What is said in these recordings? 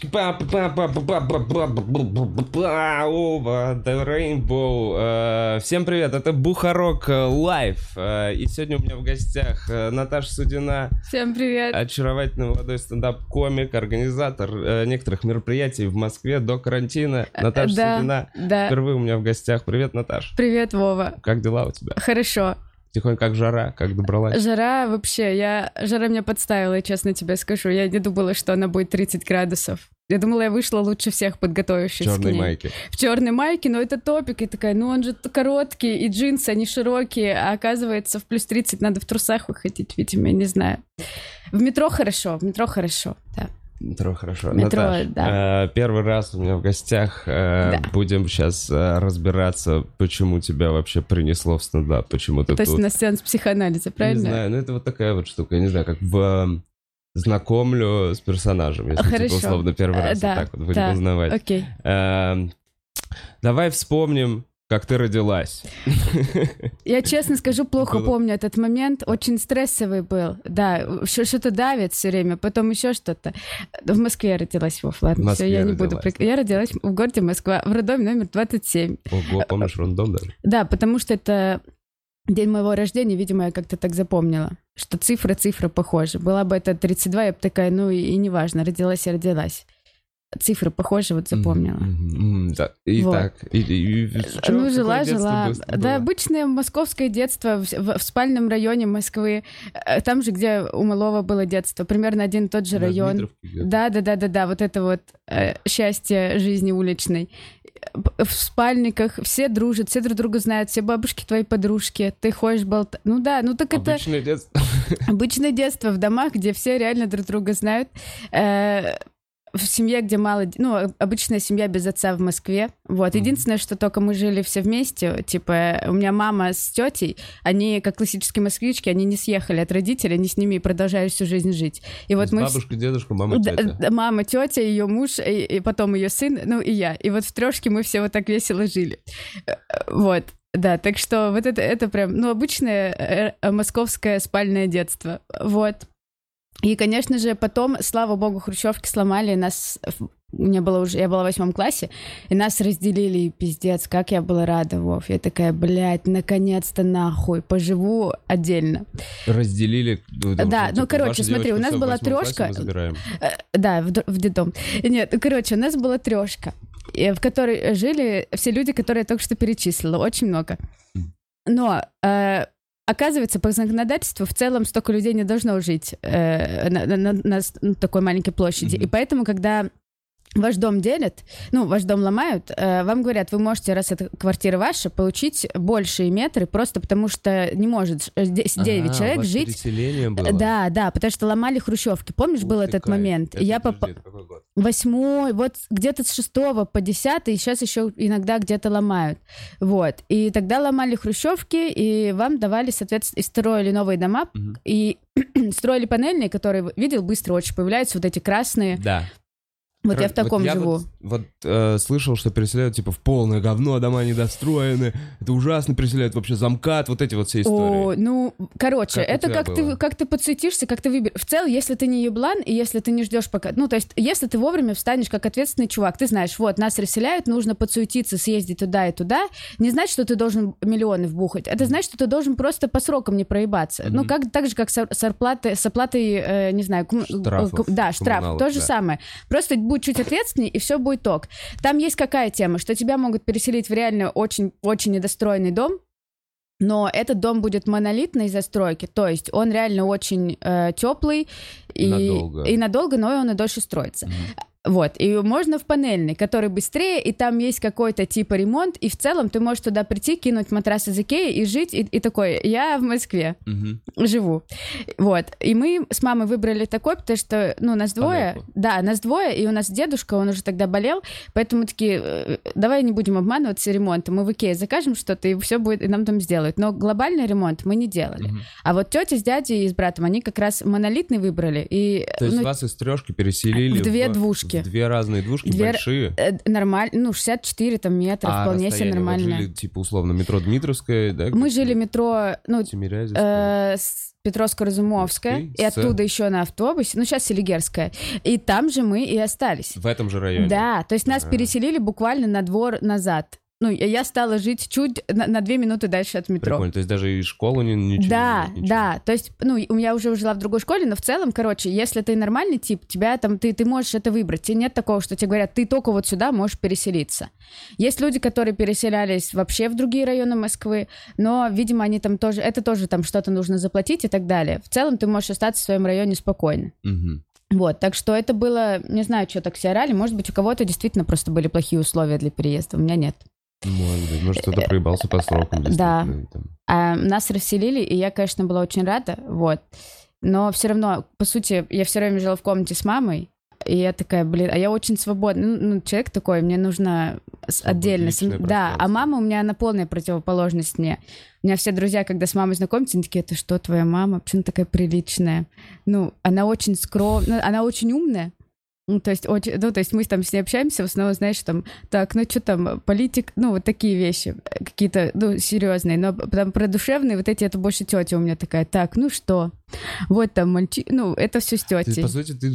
Over the Rainbow. Всем привет, это Бухарок Лайв. И сегодня у меня в гостях Наташа Судина, Всем привет. очаровательный молодой стендап-комик, организатор некоторых мероприятий в Москве до карантина. Наташа да, Судина да. впервые у меня в гостях. Привет, Наташ. Привет, Вова. Как дела у тебя? Хорошо. Тихонько, как жара, как добралась? Жара вообще, я... Жара меня подставила, честно тебе скажу. Я не думала, что она будет 30 градусов. Я думала, я вышла лучше всех В подготовившись к черной майке. В черной майке, но это топик. И такая, ну он же короткий, и джинсы, они широкие. А оказывается, в плюс 30 надо в трусах выходить, видимо, я не знаю. В метро хорошо, в метро хорошо, да. Метро хорошо. Метро, Наташ, да. э, первый раз у меня в гостях. э, Да. Будем сейчас разбираться, почему тебя вообще принесло в стендап, почему ты То есть тут. у нас сеанс психоанализа, Не правильно? знаю, ну это вот такая вот штука, я не знаю, как в э, знакомлю с персонажем, если Хорошо. типа условно первый раз Э, да, вот так вот будем да. узнавать. Окей. Эм, Давай вспомним, как ты родилась. Я честно скажу, плохо помню этот момент. Очень стрессовый был. Да, что-то давит все время, потом еще что-то. В Москве я родилась, Вов, ладно, Москве все, я не буду. Я родилась в городе Москва, в роддоме номер 27. Ого, помнишь рандом даже? Да, потому что это день моего рождения, видимо, я как-то так запомнила, что цифра цифра похожа. Была бы это 32, я бы такая, ну и, и неважно, родилась и родилась. Цифры похожи, вот запомнила. Да. И Вот. так, и- и- и чё, ну, жила, жила. Да, обычное московское детство в, в- в спальном районе Москвы. Э, Там же, где у малого было детство. Примерно один и тот же район. Да, да, да, да, да. Вот это вот э, счастье жизни уличной. Э, В спальниках все дружат, все друг друга знают, все бабушки твои подружки. Ты ходишь болтать. Ну да, ну так это Обычное детство. обычное детство в домах, где все реально друг друга знают. Э, в семье, где мало... Ну, об- обычная семья без отца в Москве. Вот. Единственное, что только мы жили все вместе. Типа, у меня мама с тетей, они, как классические москвички, они не съехали от родителей, они с ними и продолжают всю жизнь жить. И вот мы... Бабушка, дедушка, мама, тетя. да, мама, тетя, ее муж, и, и потом ее сын, ну и я. И вот в трешке мы все вот так весело жили. Э, Вот. Да, так что вот это, это прям, ну, обычное э, э, московское спальное детство. Вот. И, конечно же, потом, слава богу, хрущевки сломали, нас... Мне было уже, я была в восьмом классе, и нас разделили, и пиздец, как я была рада, Вов. Я такая, блядь, наконец-то нахуй, поживу отдельно. Разделили. там, Да, типа, ну, короче, ваша смотри, у нас была забираем. Э, Да, в, в детдом. Нет, ну, короче, у нас была трешка, в которой жили все люди, которые я только что перечислила, очень много. Но э, оказывается, по законодательству в целом столько людей не должно жить э, на, на- на- на такой маленькой площади. Мгм. И поэтому, когда ваш дом делят, ну, ваш дом ломают, э, вам говорят, вы можете, раз это квартира ваша, получить большие метры, просто потому что не может 9 А, у человек жить переселение было? да, да, потому что ломали хрущевки. Помнишь, Ух был этот кайф. момент? Это, я год? Восьмой, вот где-то с шестого по десятый, сейчас еще иногда где-то ломают. Вот. И тогда ломали хрущевки, и вам давали, соответственно, и строили новые дома, Мгм. и строили панельные, которые, видел, быстро очень появляются, вот эти красные. Да. Вот я Кор- в таком я живу. Вот, вот, э, слышал, что переселяют типа в полное говно, а дома недостроены. Это ужасно переселяют вообще замкат, вот эти вот все О, истории. ну, короче, Как это как было? ты, как ты подсуетишься, как ты выберешь. В целом, если ты не еблан, и если ты не ждешь пока... Ну, то есть, если ты вовремя встанешь как ответственный чувак, ты знаешь, вот, нас расселяют, нужно подсуетиться, съездить туда и туда, не значит, что ты должен миллионы вбухать. Это значит, что ты должен просто по срокам не проебаться. Ну, Мгм. как, так же, как с, с оплатой, с оплатой, э, не знаю, кум- Штрафов, да, штраф, то же да. самое. Просто будь чуть ответственней, и все будет ок. Там есть какая тема, что тебя могут переселить в реально очень-очень недостроенный дом, но этот дом будет монолитной застройки, то есть он реально очень теплый и Надолго. и надолго, но он и дольше строится. Мгм. Вот, и можно в панельный, который быстрее, и там есть какой-то типа ремонт, и в целом ты можешь туда прийти, кинуть матрас из Икеи и жить, и, и такой, я в Москве Мгм. живу. Вот. И мы с мамой выбрали такой, потому что, ну, нас двое. Понятно. Да, нас двое, и у нас дедушка, он уже тогда болел, поэтому такие, э, давай не будем обманываться ремонтом, мы в Икее закажем что-то, и все будет, и нам там сделают. Но глобальный ремонт мы не делали. Мгм. А вот тетя с дядей и с братом, они как раз монолитный выбрали. И, То есть ну, вас из трешки переселили в две двушки. Двушки. Две разные двушки, Две- большие. Э, Нормально, ну, 64 там метров, а вполне себе расстояние? Вот нормально. жили, типа, условно, метро Дмитровское, да? Мы жили метро, ну, э, Петровско-Разумовская, и оттуда еще на автобусе, ну, сейчас Селигерская. И там же мы и остались. В этом же районе. Да, то есть нас переселили буквально на двор назад. Ну, я- стала жить чуть на, на две минуты дальше от метро. Прикольно, то есть даже и школу не, ничего Да, не- ничего. да, то есть, ну, у меня уже жила в другой школе, но в целом, короче, если ты нормальный тип, тебя там, ты, ты можешь это выбрать, тебе нет такого, что тебе говорят, ты только вот сюда можешь переселиться. Есть люди, которые переселялись вообще в другие районы Москвы, но, видимо, они там тоже, это тоже там что-то нужно заплатить и так далее. В целом ты можешь остаться в своем районе спокойно. Мгм. Вот, так что это было, не знаю, что так все орали, может быть, у кого-то действительно просто были плохие условия для переезда, у меня нет. Может быть, может, кто-то проебался по срокам. Да. А, нас расселили, и я, конечно, была очень рада, вот. Но все равно, по сути, я все время жила в комнате с мамой, и я такая, блин, а я очень свободный, ну, ну, человек такой, мне нужно отдельно. Да, а мама у меня на полная противоположность мне. У меня все друзья, когда с мамой знакомятся, они такие, это что, твоя мама? Почему она такая приличная? Ну, она очень скромная, она очень умная, ну, то есть, очень, ну, то есть мы там с ней общаемся, в основном, знаешь, там, так, ну, что там, политик, ну, вот такие вещи, какие-то, ну, серьезные, но там про душевные, вот эти, это больше тетя у меня такая, так, ну что, вот там мальчик, ну, это все с Ты, тетей. по сути, ты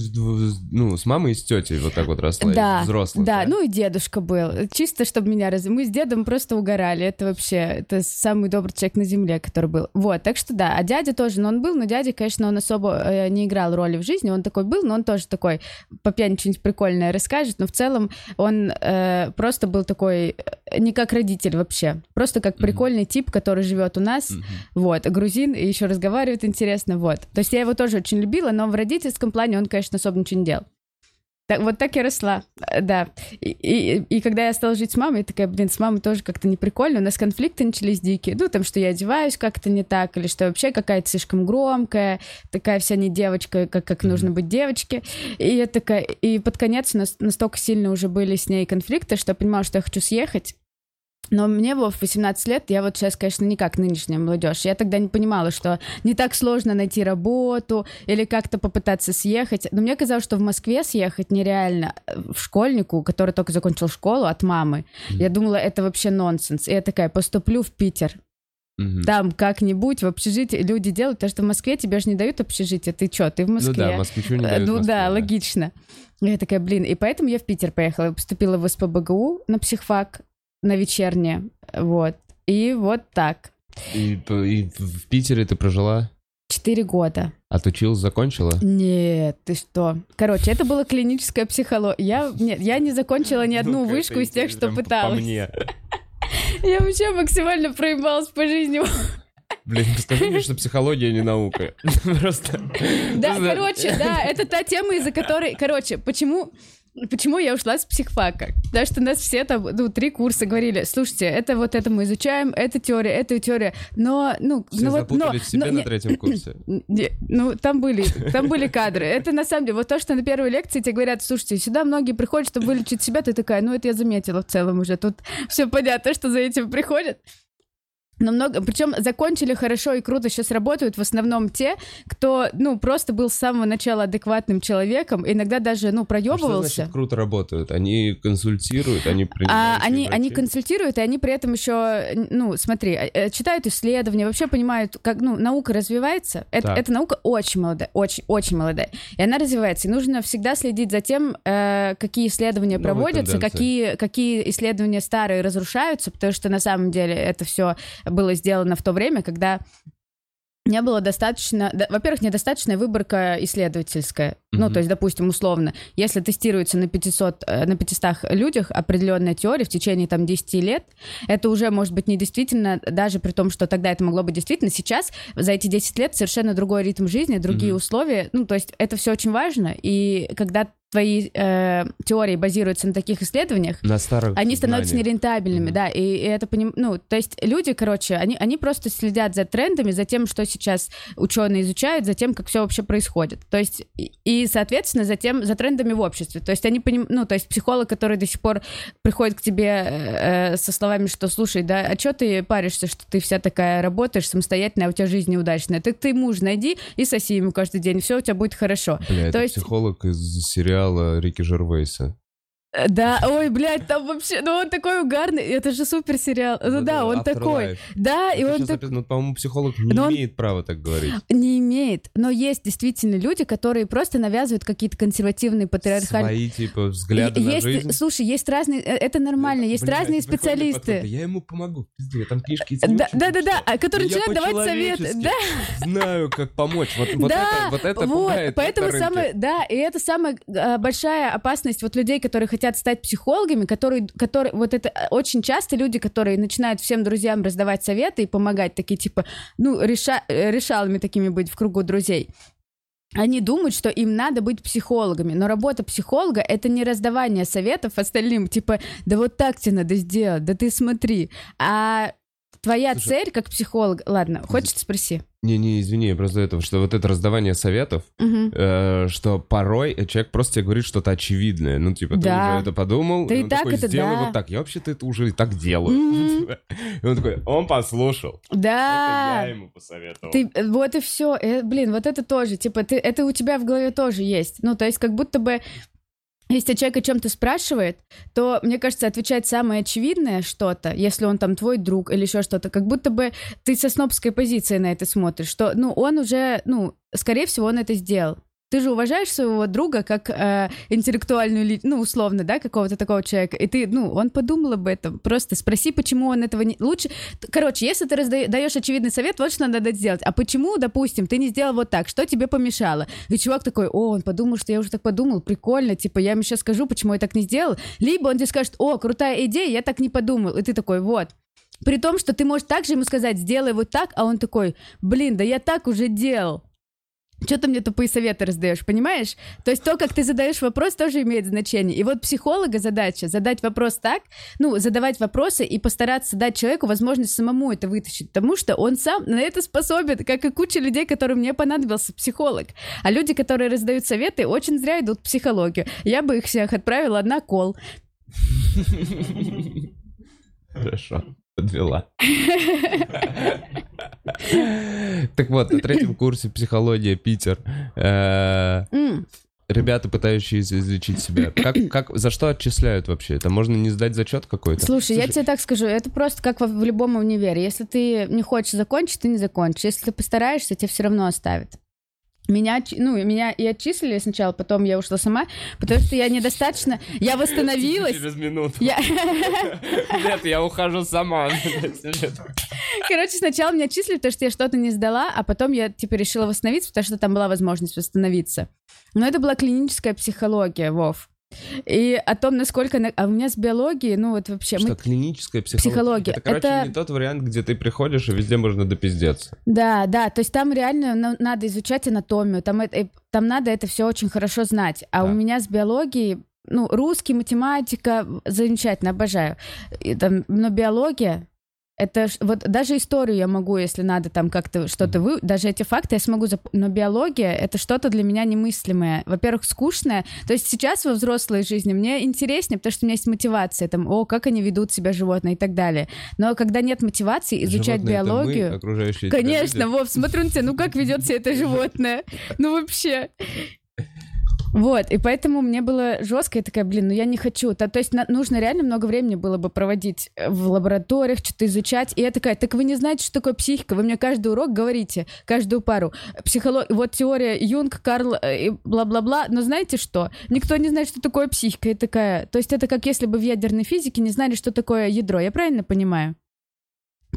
ну, с мамой и с тетей вот так вот росла, Да, взрослая. да, ну и дедушка был. Чисто, чтобы меня раз... Мы с дедом просто угорали. Это вообще, это самый добрый человек на земле, который был. Вот, так что да. А дядя тоже, но он был, но дядя, конечно, он особо э, не играл роли в жизни. Он такой был, но он тоже такой по пьяни что-нибудь прикольное расскажет. Но в целом он э, просто был такой э, не как родитель вообще. Просто как прикольный тип, который живет у нас. Вот, грузин, и еще разговаривает интересно, вот. То есть я его тоже очень любила, но в родительском плане он, конечно, особо ничего не делал. Так, вот так я росла, э, да. И, и, и когда я стала жить с мамой, я такая, блин, с мамой тоже как-то не прикольно. У нас конфликты начались дикие. Ну, там, что я одеваюсь как-то не так, или что вообще какая-то слишком громкая, такая вся не девочка, как, как нужно быть девочке. И я такая... И под конец у нас настолько сильно уже были с ней конфликты, что я понимала, что я хочу съехать. Но мне было в 18 лет, я вот сейчас, конечно, не как нынешняя молодежь. Я тогда не понимала, что не так сложно найти работу или как-то попытаться съехать. Но мне казалось, что в Москве съехать нереально. В школьнику, который только закончил школу от мамы. Мгм. Я думала, это вообще нонсенс. И я такая, поступлю в Питер. Мгм. Там как-нибудь в общежитии люди делают, потому что в Москве тебе же не дают общежитие. Ты что, ты в Москве? Ну да, москвичу не Э, дают Ну Москву, да, логично. Я такая, блин, и поэтому я в Питер поехала. Поступила в СПБГУ на психфак, на вечернее, вот. И вот так. И, и в Питере ты прожила? Четыре года. Отучилась, закончила? Нет, ты что? Короче, это была клиническая психология. Я, нет, я не закончила ни одну Ну-ка, вышку из тех, что прям по пыталась. мне. Я вообще максимально проебалась по жизни. Блин, скажи мне, что психология не наука. Просто... Да, короче, да, это та тема, из-за которой... Короче, почему... Почему я ушла с психфака? Потому что нас все там, ну, три курса говорили, слушайте, это вот это мы изучаем, это теория, это теория, но, ну, Все ну вот, но, запутались в себе но- на не- третьем курсе. не, ну, там были, там были кадры. Это на самом деле, вот то, что на первой лекции тебе говорят, слушайте, сюда многие приходят, чтобы вылечить себя, ты такая, ну, это я заметила в целом уже, тут все понятно, что за этим приходят. Но много, причем закончили хорошо и круто сейчас работают в основном те, кто, ну, просто был с самого начала адекватным человеком, иногда даже, ну, А Что проебывался. значит круто работают? Они консультируют, они А, они, они консультируют, и они при этом еще, ну, смотри, э, э, читают исследования, вообще понимают, как, ну, наука развивается. Это, эта наука очень молодая, очень, очень молодая. И она развивается. И нужно всегда следить за тем, э, какие исследования Новые проводятся, тенденции. какие, какие исследования старые разрушаются, потому что на самом деле это все было сделано в то время, когда не было достаточно... да, во-первых, недостаточная выборка исследовательская. Ну, Мгм. то есть, допустим, условно, если тестируется на 500, э, на 500 людях определенная теория в течение там 10 лет, это уже может быть недействительно, даже при том, что тогда это могло быть действительно. Сейчас за эти 10 лет совершенно другой ритм жизни, другие Мгм. условия. Ну, то есть это все очень важно. И когда твои э, теории базируются на таких исследованиях, На старых они становятся знаниях. нерентабельными, Мгм. да, и, и это поним... ну, то есть люди, короче, они, они просто следят за трендами, за тем, что сейчас ученые изучают, за тем, как все вообще происходит. То есть, и, и, соответственно, за тем, за трендами в обществе. То есть они поним... ну, то есть психолог, который до сих пор приходит к тебе э, со словами, что, слушай, да, а что ты паришься, что ты вся такая работаешь самостоятельно, а у тебя жизнь неудачная? Так ты муж найди и соси ему каждый день, все у тебя будет хорошо. Бля, это То есть- психолог из сериала сериала Рики Жервейса. Э, Да, ой, блядь, там вообще, ну он такой угарный, это же супер сериал. Ну да, он такой. Да, и Это он щас так ну, по-моему, психолог не Но он- имеет права так говорить. не имеет. Но есть действительно люди, которые просто навязывают какие-то консервативные патриархальные... Свои, типа, взгляды И- на есть, жизнь. Слушай, есть разные, э, это нормально, есть Блядь, разные специалисты. да Я ему помогу, пизду, я там книжки не Да, да, да, да, а которые начинают давать советы. Да, Знаю, как помочь. Вот, вот да, это, вот это вот, пугает поэтому самое, да, и это самая э, большая опасность вот людей, которые хотят стать психологами, которые, которые, вот это э, очень часто люди, которые начинают всем друзьям раздавать советы и помогать, такие типа, ну, реша, э, решалами такими быть в кругу друзей. Они думают, что им надо быть психологами, но работа психолога — это не раздавание советов остальным, типа, да вот так тебе надо сделать, да ты смотри. А твоя Слушай, цель как психолог... Ладно, хочешь, спроси. Не-не, извини, я просто этого, что вот это раздавание советов, Мгм. э, что порой человек просто тебе говорит что-то очевидное. Ну, типа, ты Да. уже это подумал, Ты и он так такой, это, сделай да. вот так. Я вообще-то это уже и так делаю. Мгм. И он такой, он послушал. Это Да. я ему посоветовал. Ты, э, вот и все. блин, вот это тоже, типа, ты, это у тебя в голове тоже есть. Ну, то есть, как будто бы, если человек о чем-то спрашивает, то, мне кажется, отвечать самое очевидное что-то, если он там твой друг или еще что-то, как будто бы ты со снобской позиции на это смотришь, что, ну, он уже, ну, скорее всего, он это сделал. Ты же уважаешь своего друга как э, интеллектуальную ну, условно, да, какого-то такого человека, и ты, ну, он подумал об этом. Просто спроси, почему он этого не... Лучше... Короче, если ты раздаешь очевидный совет, вот что надо сделать. А почему, допустим, ты не сделал вот так? Что тебе помешало? И чувак такой, о, он подумал, что я уже так подумал, прикольно, типа, я ему сейчас скажу, почему я так не сделал. Либо он тебе скажет, о, крутая идея, я так не подумал. И ты такой, вот. При том, что ты можешь также ему сказать, сделай вот так, а он такой, блин, да я так уже делал. Что ты мне тупые советы раздаешь, понимаешь? То есть то, как ты задаешь вопрос, тоже имеет значение. И вот психолога задача задать вопрос так, ну, задавать вопросы и постараться дать человеку возможность самому это вытащить, потому что он сам на это способен, как и куча людей, которым мне понадобился психолог. А люди, которые раздают советы, очень зря идут в психологию. Я бы их всех отправила на кол. Хорошо, подвела. Так вот, на третьем курсе психология Питер. э. Ребята, пытающиеся излечить себя. Как, как, за что отчисляют вообще? Это можно не сдать зачет какой-то? Слушай, я тебе так скажу, это просто как во- в любом универе. Если ты не хочешь закончить, ты не закончишь. Если ты постараешься, тебя все равно оставят. Меня, ну, меня и отчислили сначала, потом я ушла сама, потому что я недостаточно... Я восстановилась. Через минуту. Я... Нет, я ухожу сама. Короче, сначала меня отчислили, потому что я что-то не сдала, а потом я, типа, решила восстановиться, потому что там была возможность восстановиться. Но это была клиническая психология, Вов. И о том, насколько... на- А у меня с биологией, ну, вот вообще... мы- Что, клиническая психология? Психология. Это, короче, Это- не тот вариант, где ты приходишь и везде можно допиздеться. Да, да, то есть там реально на- надо изучать анатомию, там, это- э, там надо это все очень хорошо знать. А Да. у меня с биологией, ну, русский, математика, замечательно, обожаю. И там, но биология, это вот даже историю я могу, если надо там как-то что-то вы, даже эти факты я смогу, зап- но биология это что-то для меня немыслимое. Во-первых, скучное. То есть сейчас во взрослой жизни мне интереснее, потому что у меня есть мотивация, там, о, как они ведут себя животные и так далее. Но когда нет мотивации изучать Животные — это мы, биологию, окружающие Конечно. Вов, смотрю на тебя, ну как ведет себя это животное? Ну вообще. Вот, и поэтому мне было жестко, я такая, блин, ну я не хочу. То, то есть на- нужно реально много времени было бы проводить э, в лабораториях, что-то изучать. И я такая, так вы не знаете, что такое психика? Вы мне каждый урок говорите, каждую пару. Психолог... Вот теория Юнг, Карл э, и бла-бла-бла. Но знаете что? Никто не знает, что такое психика. Я такая... То есть это как если бы в ядерной физике не знали, что такое ядро. Я правильно понимаю?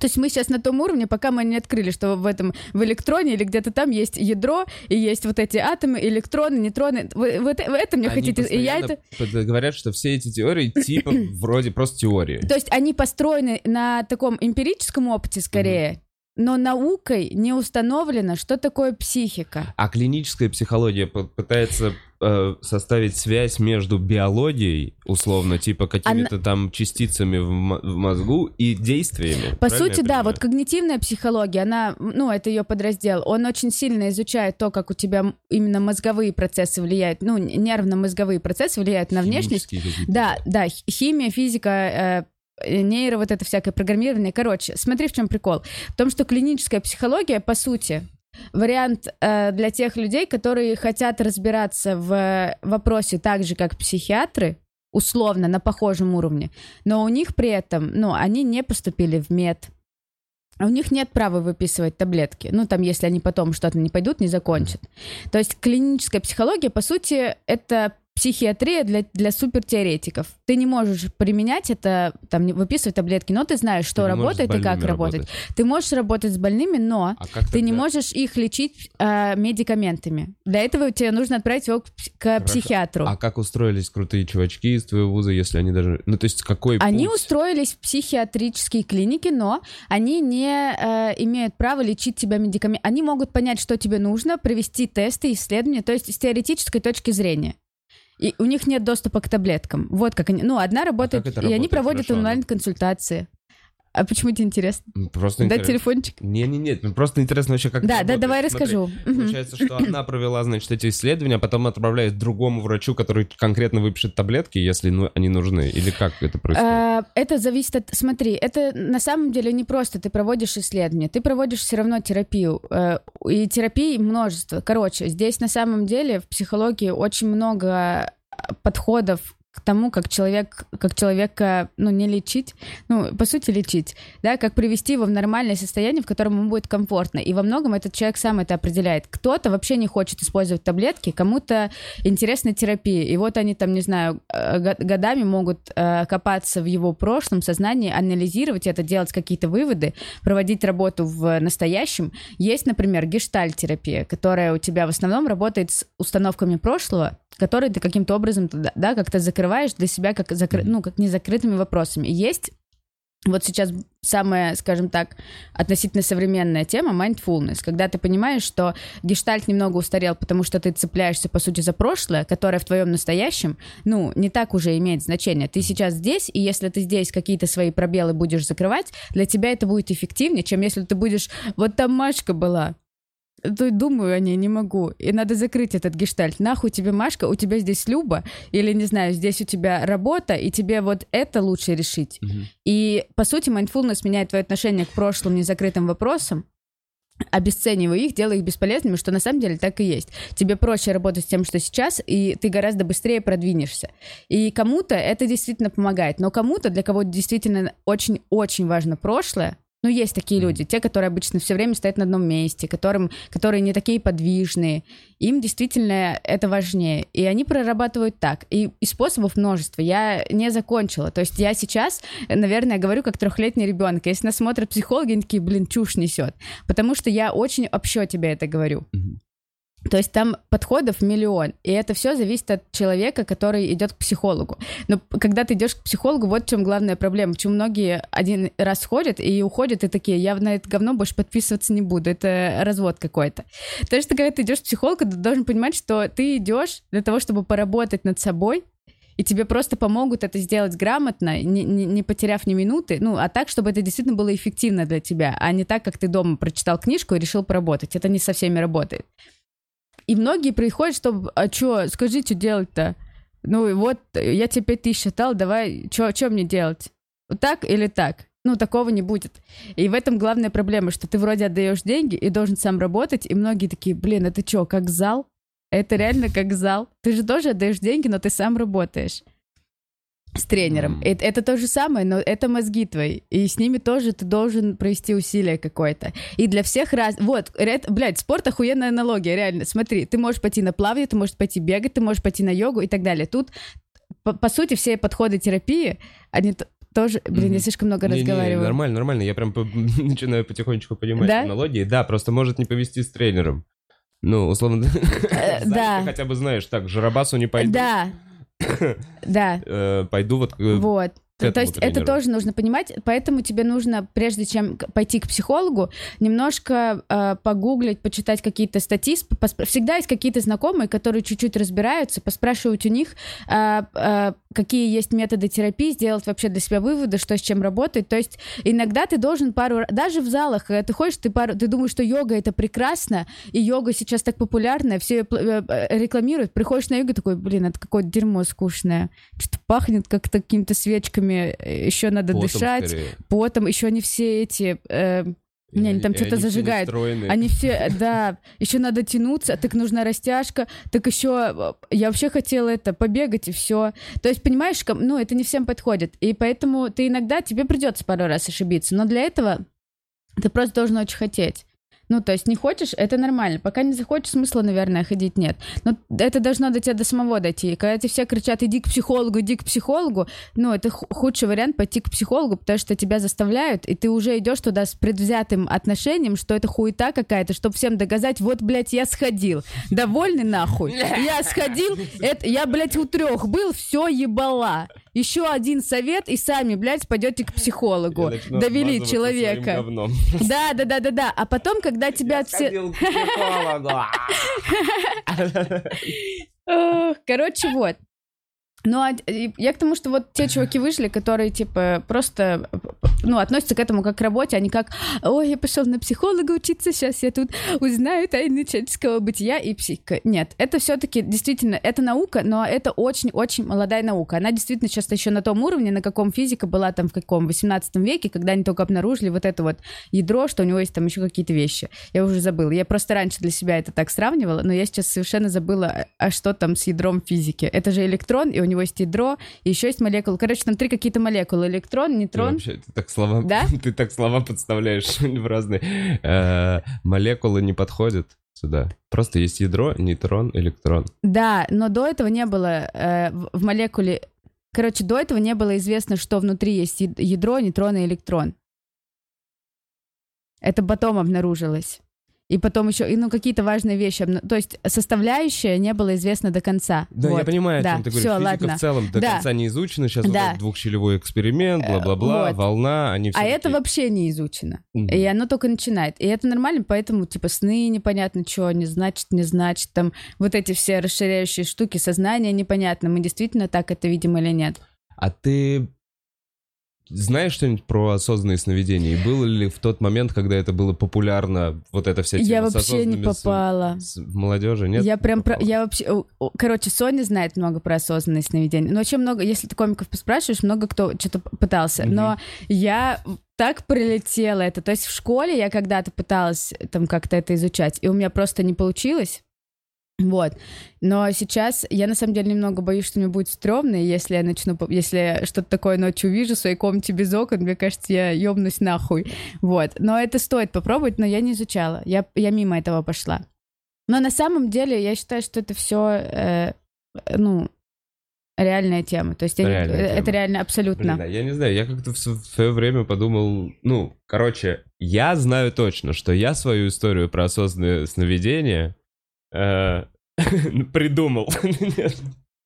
То есть мы сейчас на том уровне, пока мы не открыли, что в этом, в электроне или где-то там есть ядро, и есть вот эти атомы, электроны, нейтроны. Вы, вы вы это мне Они хотите... И я это... говорят, что все эти теории типа вроде просто теории. То есть они построены на таком эмпирическом опыте скорее, но наукой не установлено, что такое психика. А клиническая психология пытается э, составить связь между биологией, условно, типа какими-то там частицами в, в мозгу и действиями. По сути, да, вот когнитивная психология, она, ну, это ее подраздел, он очень сильно изучает то, как у тебя именно мозговые процессы влияют, ну, нервно-мозговые процессы влияют на внешность. Да, да, химия, физика, э, э, нейро, вот это всякое программирование. Короче, смотри, в чем прикол. В том, что клиническая психология, по сути, вариант э, для тех людей, которые хотят разбираться в вопросе так же, как психиатры, условно, на похожем уровне, но у них при этом, ну, они не поступили в мед, у них нет права выписывать таблетки. Ну, там, если они потом что-то не пойдут, не закончат. То есть клиническая психология, по сути, это психиатрия для, для супертеоретиков. Ты не можешь применять это, там, выписывать таблетки, но ты знаешь, что ты работает и как работать. работать. Ты можешь работать с больными, но а ты тогда? не можешь их лечить э, медикаментами. Для этого тебе нужно отправить его к, к психиатру. А как устроились крутые чувачки из твоего вуза, если они даже... Ну, то есть какой Они путь? устроились в психиатрические клиники, но они не э, имеют права лечить тебя медикаментами. Они могут понять, что тебе нужно, провести тесты, исследования, то есть с теоретической точки зрения. И у них нет доступа к таблеткам. Вот как они. Ну, одна работает, а и работает они проводят онлайн-консультации. А почему тебе интересно? Просто Дать интерес... телефончик? Не-не-не, ну, просто интересно вообще, как Да, да, давай Смотри, расскажу. Получается, что одна провела, значит, эти исследования, а потом отправляет другому врачу, который конкретно выпишет таблетки, если ну, они нужны, или как это происходит? А, это зависит от... Смотри, это на самом деле не просто ты проводишь исследования, ты проводишь все равно терапию, э, и терапии множество. Короче, здесь на самом деле в психологии очень много подходов к тому, как человек, как человека, ну, не лечить, ну, по сути, лечить, да, как привести его в нормальное состояние, в котором ему будет комфортно. И во многом этот человек сам это определяет. Кто-то вообще не хочет использовать таблетки, кому-то интересна терапия. И вот они там, не знаю, э, годами могут э, копаться в его прошлом сознании, анализировать это, делать какие-то выводы, проводить работу в настоящем. Есть, например, гештальт-терапия, которая у тебя в основном работает с установками прошлого, которые ты каким-то образом, да, как-то закрываешь для себя как, закры... ну, как незакрытыми вопросами. Есть вот сейчас самая, скажем так, относительно современная тема mindfulness, когда ты понимаешь, что гештальт немного устарел, потому что ты цепляешься, по сути, за прошлое, которое в твоем настоящем, ну, не так уже имеет значение. Ты сейчас здесь, и если ты здесь какие-то свои пробелы будешь закрывать, для тебя это будет эффективнее, чем если ты будешь... Вот там Машка была, думаю о ней, не могу. И надо закрыть этот гештальт. Нахуй тебе Машка, у тебя здесь Люба, или, не знаю, здесь у тебя работа, и тебе вот это лучше решить. Угу. И, по сути, mindfulness меняет твое отношение к прошлым незакрытым вопросам, обесценивая их, делая их бесполезными, что на самом деле так и есть. Тебе проще работать с тем, что сейчас, и ты гораздо быстрее продвинешься. И кому-то это действительно помогает, но кому-то, для кого действительно очень-очень важно прошлое, ну, есть такие люди, те, которые обычно все время стоят на одном месте, которым, которые не такие подвижные. Им действительно это важнее. И они прорабатывают так. И, и способов множество. Я не закончила. То есть я сейчас, наверное, говорю как трехлетний ребенок. Если нас смотрят психологи, они такие, блин, чушь несет. Потому что я очень общо тебе это говорю. Mm-hmm. То есть там подходов миллион, и это все зависит от человека, который идет к психологу. Но когда ты идешь к психологу, вот в чем главная проблема. Почему многие один раз ходят и уходят, и такие, я на это говно больше подписываться не буду, это развод какой-то. То есть, когда ты идешь к психологу, ты должен понимать, что ты идешь для того, чтобы поработать над собой, и тебе просто помогут это сделать грамотно, не, не, не потеряв ни минуты, ну, а так, чтобы это действительно было эффективно для тебя, а не так, как ты дома прочитал книжку и решил поработать. Это не со всеми работает. И многие приходят, чтобы, а что, скажи, что делать-то? Ну, вот, я тебе 5 тысяч дал, давай, что мне делать? Вот так или так? Ну, такого не будет. И в этом главная проблема, что ты вроде отдаешь деньги и должен сам работать, и многие такие, блин, это что, как зал? Это реально как зал. Ты же тоже отдаешь деньги, но ты сам работаешь с тренером. Mm. Это, это то же самое, но это мозги твои. И с ними тоже ты должен провести усилие какое-то. И для всех раз... Вот, это, блядь, спорт охуенная аналогия, реально. Смотри, ты можешь пойти на плавание, ты можешь пойти бегать, ты можешь пойти на йогу и так далее. Тут, по, по сути, все подходы терапии, они тоже... Блин, mm-hmm. я слишком много не, разговариваю. Не, нормально, нормально. Я прям по- начинаю потихонечку понимать да? аналогии. Да, просто может не повести с тренером. Ну, условно, э, да. хотя бы знаешь, так, Жарабасу не пойду. Да, да. Э, пойду вот... Вот. То есть тренеру. это тоже нужно понимать, поэтому тебе нужно, прежде чем пойти к психологу, немножко э, погуглить, почитать какие-то статьи. Всегда есть какие-то знакомые, которые чуть-чуть разбираются, поспрашивать у них, э, э, какие есть методы терапии, сделать вообще для себя выводы, что с чем работает. То есть иногда ты должен пару... Даже в залах, когда ты ходишь, ты, пару... ты думаешь, что йога — это прекрасно, и йога сейчас так популярная, все ее э, э, рекламируют. Приходишь на йогу, такой, блин, это какое-то дерьмо скучное. Что-то пахнет как-то какими-то свечками, еще надо потом дышать. Скорее. Потом еще не все эти... Э, Не, они там что-то зажигают. Они все, да, еще надо тянуться, так нужна растяжка, так еще я вообще хотела это побегать и все. То есть, понимаешь, ну, это не всем подходит. И поэтому ты иногда, тебе придется пару раз ошибиться. Но для этого ты просто должен очень хотеть. Ну, то есть не хочешь, это нормально. Пока не захочешь, смысла, наверное, ходить нет. Но это должно до тебя до самого дойти. И когда тебе все кричат, иди к психологу, иди к психологу, ну, это худший вариант пойти к психологу, потому что тебя заставляют, и ты уже идешь туда с предвзятым отношением, что это хуета какая-то, чтобы всем доказать, вот, блядь, я сходил. Довольный нахуй? Я сходил, это, я, блядь, у трех был, все ебала. Еще один совет, и сами, блядь, пойдете к психологу. Довели человека. Да, да, да, да, да. А потом, когда тебя все... Короче, вот. Ну, а я к тому, что вот те чуваки вышли, которые, типа, просто, ну, относятся к этому как к работе, а не как, ой, я пошел на психолога учиться, сейчас я тут узнаю тайны человеческого бытия и психика. Нет, это все-таки действительно, это наука, но это очень-очень молодая наука. Она действительно сейчас еще на том уровне, на каком физика была там в каком 18 веке, когда они только обнаружили вот это вот ядро, что у него есть там еще какие-то вещи. Я уже забыла. Я просто раньше для себя это так сравнивала, но я сейчас совершенно забыла, а что там с ядром физики. Это же электрон, и у него него есть ядро, еще есть молекулы. Короче, там три какие-то молекулы. Электрон, нейтрон. Ты вообще, ты так слова, да? ты так слова подставляешь в разные. Э, молекулы не подходят сюда. Просто есть ядро, нейтрон, электрон. Да, но до этого не было э, в молекуле... Короче, до этого не было известно, что внутри есть ядро, нейтрон и электрон. Это потом обнаружилось. И потом еще, и, ну, какие-то важные вещи. То есть составляющая не было известна до конца. Да, вот. я понимаю, да. о чем ты говоришь. Все, Физика ладно. в целом до да. конца не изучена. Сейчас да. вот двухщелевой эксперимент, э, бла-бла-бла, вот. волна, они все А это вообще не изучено. Угу. И оно только начинает. И это нормально, поэтому, типа, сны непонятно, что не значит, не значит. Там вот эти все расширяющие штуки, сознание непонятно. Мы действительно так это видим или нет. А ты знаешь что-нибудь про осознанные сновидения? И было ли в тот момент, когда это было популярно, вот эта вся тема Я вообще не попала. С, в молодежи, нет? Я прям про... Я вообще... Короче, Соня знает много про осознанные сновидения. Но очень много... Если ты комиков поспрашиваешь, много кто что-то пытался. Mm-hmm. Но я так прилетела это. То есть в школе я когда-то пыталась там как-то это изучать, и у меня просто не получилось. Вот. Но сейчас я на самом деле немного боюсь, что мне будет стрёмно, и если я начну, если что-то такое ночью увижу в своей комнате без окон, мне кажется, я ёбнусь нахуй. Вот. Но это стоит попробовать, но я не изучала. Я, я мимо этого пошла. Но на самом деле я считаю, что это все, э, ну, реальная тема. То есть реальная это тема. реально абсолютно. Блин, а я не знаю, я как-то в свое время подумал, ну, короче, я знаю точно, что я свою историю про осознанное сновидение Э, придумал.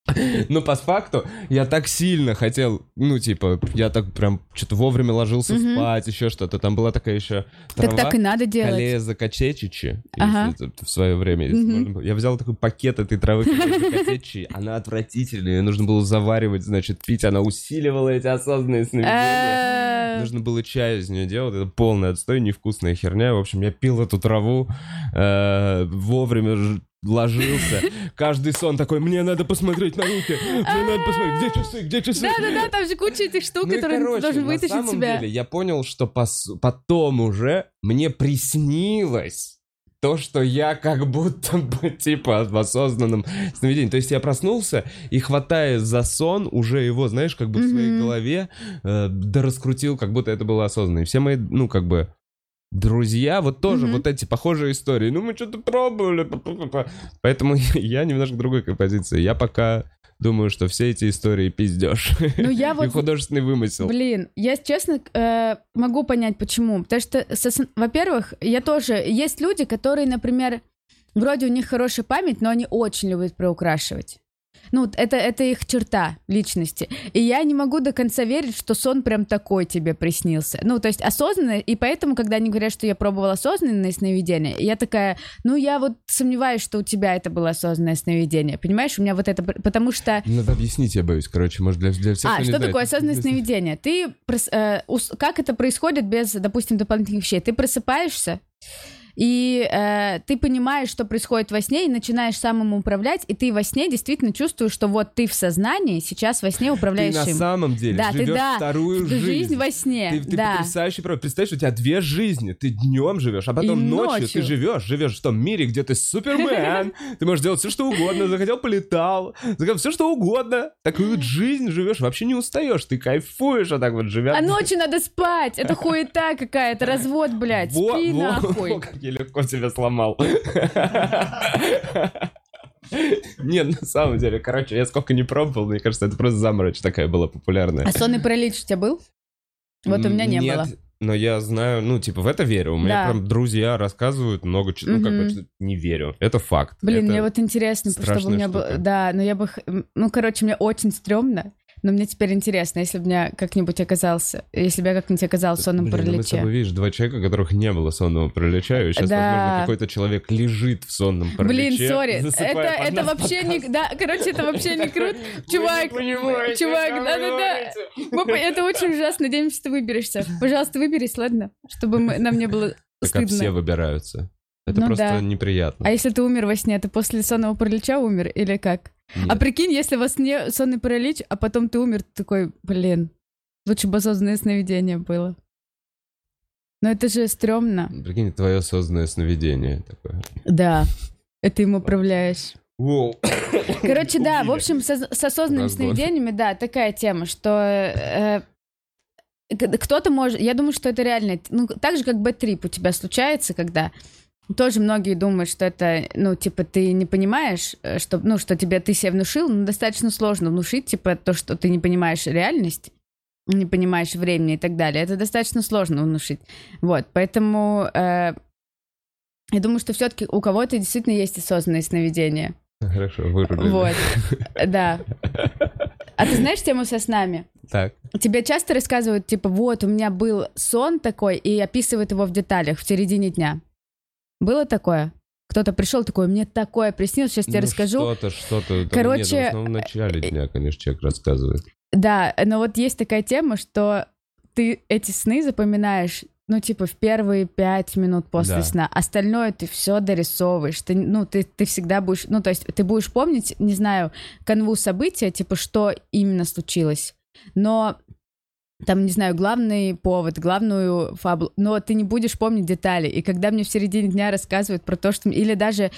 Но по факту я так сильно хотел, ну, типа, я так прям что-то вовремя ложился угу. спать, еще что-то. Там была такая еще трава. Так так и надо делать. Калеза качечичи, ага. в свое время. Угу. Я взял такой пакет этой травы качечичи. Она отвратительная, ее нужно было заваривать, значит, пить. Она усиливала эти осознанные сновидения. Э. Нужно было чай из нее делать. Это полный отстой, невкусная херня. В общем, я пил эту траву э, вовремя ложился. Каждый сон такой, мне надо посмотреть на руки, мне надо посмотреть, где часы, где часы. Да-да-да, там же куча этих штук, ну, которые короче, должен вытащить на самом себя. Деле, я понял, что потом уже мне приснилось то, что я как будто бы, типа, в осознанном сновидении. То есть я проснулся и, хватая за сон, уже его, знаешь, как бы в своей голове э, да раскрутил, как будто это было осознанно. И все мои, ну, как бы, друзья, вот тоже mm-hmm. вот эти похожие истории. Ну, мы что-то пробовали. Поэтому я немножко другой позиции. Я пока думаю, что все эти истории пиздешь. Ну, я вот... И художественный вымысел. Блин, я, честно, э, могу понять, почему. Потому что, во-первых, я тоже... Есть люди, которые, например, вроде у них хорошая память, но они очень любят приукрашивать. Ну, это, это их черта личности. И я не могу до конца верить, что сон прям такой тебе приснился. Ну, то есть осознанно, и поэтому, когда они говорят, что я пробовала осознанное сновидение, я такая, ну, я вот сомневаюсь, что у тебя это было осознанное сновидение. Понимаешь, у меня вот это... Потому что... Надо объяснить, я боюсь, короче, может, для, для всех, А, что такое осознанное сновидение? Ты... Э, как это происходит без, допустим, дополнительных вещей? Ты просыпаешься, и э, ты понимаешь, что происходит во сне, и начинаешь самому управлять, и ты во сне действительно чувствуешь, что вот ты в сознании сейчас во сне управляешь Ты на им. самом деле Да, ты живешь да, вторую жизнь. жизнь. во сне, Ты, ты да. потрясающий правда. Представляешь, у тебя две жизни. Ты днем живешь, а потом И ночью, ночью. ты живешь. Живешь в том мире, где ты супермен. Ты можешь делать все, что угодно. Захотел, полетал. Захотел все, что угодно. Такую вот жизнь живешь. Вообще не устаешь. Ты кайфуешь, а так вот живя. А ночью надо спать, это хуета какая-то, развод, блядь, спи нахуй. Я легко тебя сломал. Нет, на самом деле, короче, я сколько не пробовал, мне кажется, это просто заморочь такая была популярная. А сонный паралич у тебя был? Вот у меня не было. Но я знаю, ну, типа, в это верю. У меня Да. прям друзья рассказывают много чего. Ну, как бы, не верю. Это факт. Блин, Это- мне вот интересно, чтобы у страшная меня было... Да, но я бы... Ну, короче, мне очень стрёмно, но мне теперь интересно, если бы меня как-нибудь оказался... Если бы я как-нибудь оказался в сонном Блин, ну мы с параличе. тобой, видишь, два человека, у которых не было сонного паралича, и сейчас, Да. возможно, какой-то человек лежит в сонном параличе. Блин, сори, это, это вообще не... подкаст. Да, короче, это вообще не круто. Не Чувак, чувак, да-да-да. Это очень ужасно, надеемся, ты выберешься. Пожалуйста, выберись, ладно? Чтобы мы- нам не было Так как все стыдно. выбираются. Это Ну просто да. неприятно. А если ты умер во сне, ты после сонного паралича умер или как? Нет. А прикинь, если во сне сонный паралич, а потом ты умер, ты такой, блин, лучше бы осознанное сновидение было. Но это же стрёмно. Прикинь, твое осознанное сновидение такое. Да, это им управляешь. Воу. Короче, да, в общем, со- с осознанными Разгон. сновидениями, да, такая тема, что э, к- кто-то может... Я думаю, что это реально... Ну, так же, как бэт-трип у тебя случается, когда тоже многие думают, что это, ну, типа, ты не понимаешь, э, что, ну, что тебе ты себе внушил, но достаточно сложно внушить, типа, то, что ты не понимаешь реальность, не понимаешь времени и так далее. Это достаточно сложно внушить. Вот, поэтому э, я думаю, что все-таки у кого-то действительно есть осознанные сновидения. Хорошо, вырубили. Вот, да. А ты знаешь тему со снами? Так. Тебе часто рассказывают, типа, вот, у меня был сон такой, и описывают его в деталях в середине дня. Было такое? Кто-то пришел такой, мне такое приснилось, сейчас тебе Ну, расскажу. Что-то, что-то. Короче, нет, в основном в начале дня, конечно, человек рассказывает. Да, но вот есть такая тема, что ты эти сны запоминаешь, ну, типа, в первые пять минут после Да. сна. Остальное ты все дорисовываешь. Ты, ну, ты, ты всегда будешь... Ну, то есть ты будешь помнить, не знаю, канву события, типа, что именно случилось. Но там, не знаю, главный повод, главную фабулу, но ты не будешь помнить детали. И когда мне в середине дня рассказывают про то, что... Или даже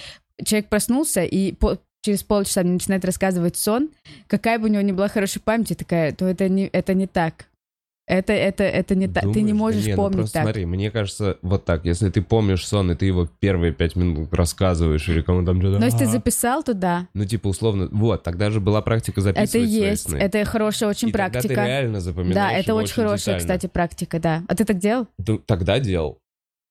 человек проснулся, и по- через полчаса мне начинает рассказывать сон, какая бы у него ни была хорошая память, такая, то это не, это не так. Это, это, это не так. Ты не можешь не, ну помнить просто так. смотри, мне кажется, вот так, если ты помнишь сон, и ты его первые пять минут рассказываешь, или кому там что-то... Но если ты записал, то да. Ну, типа, условно, вот, тогда же была практика записывать Это есть. сны. Это хорошая очень И тогда ты практика. реально запоминаешь Да, это очень хорошая, детально. кстати, практика, да. А ты так делал? Ну, Тогда делал.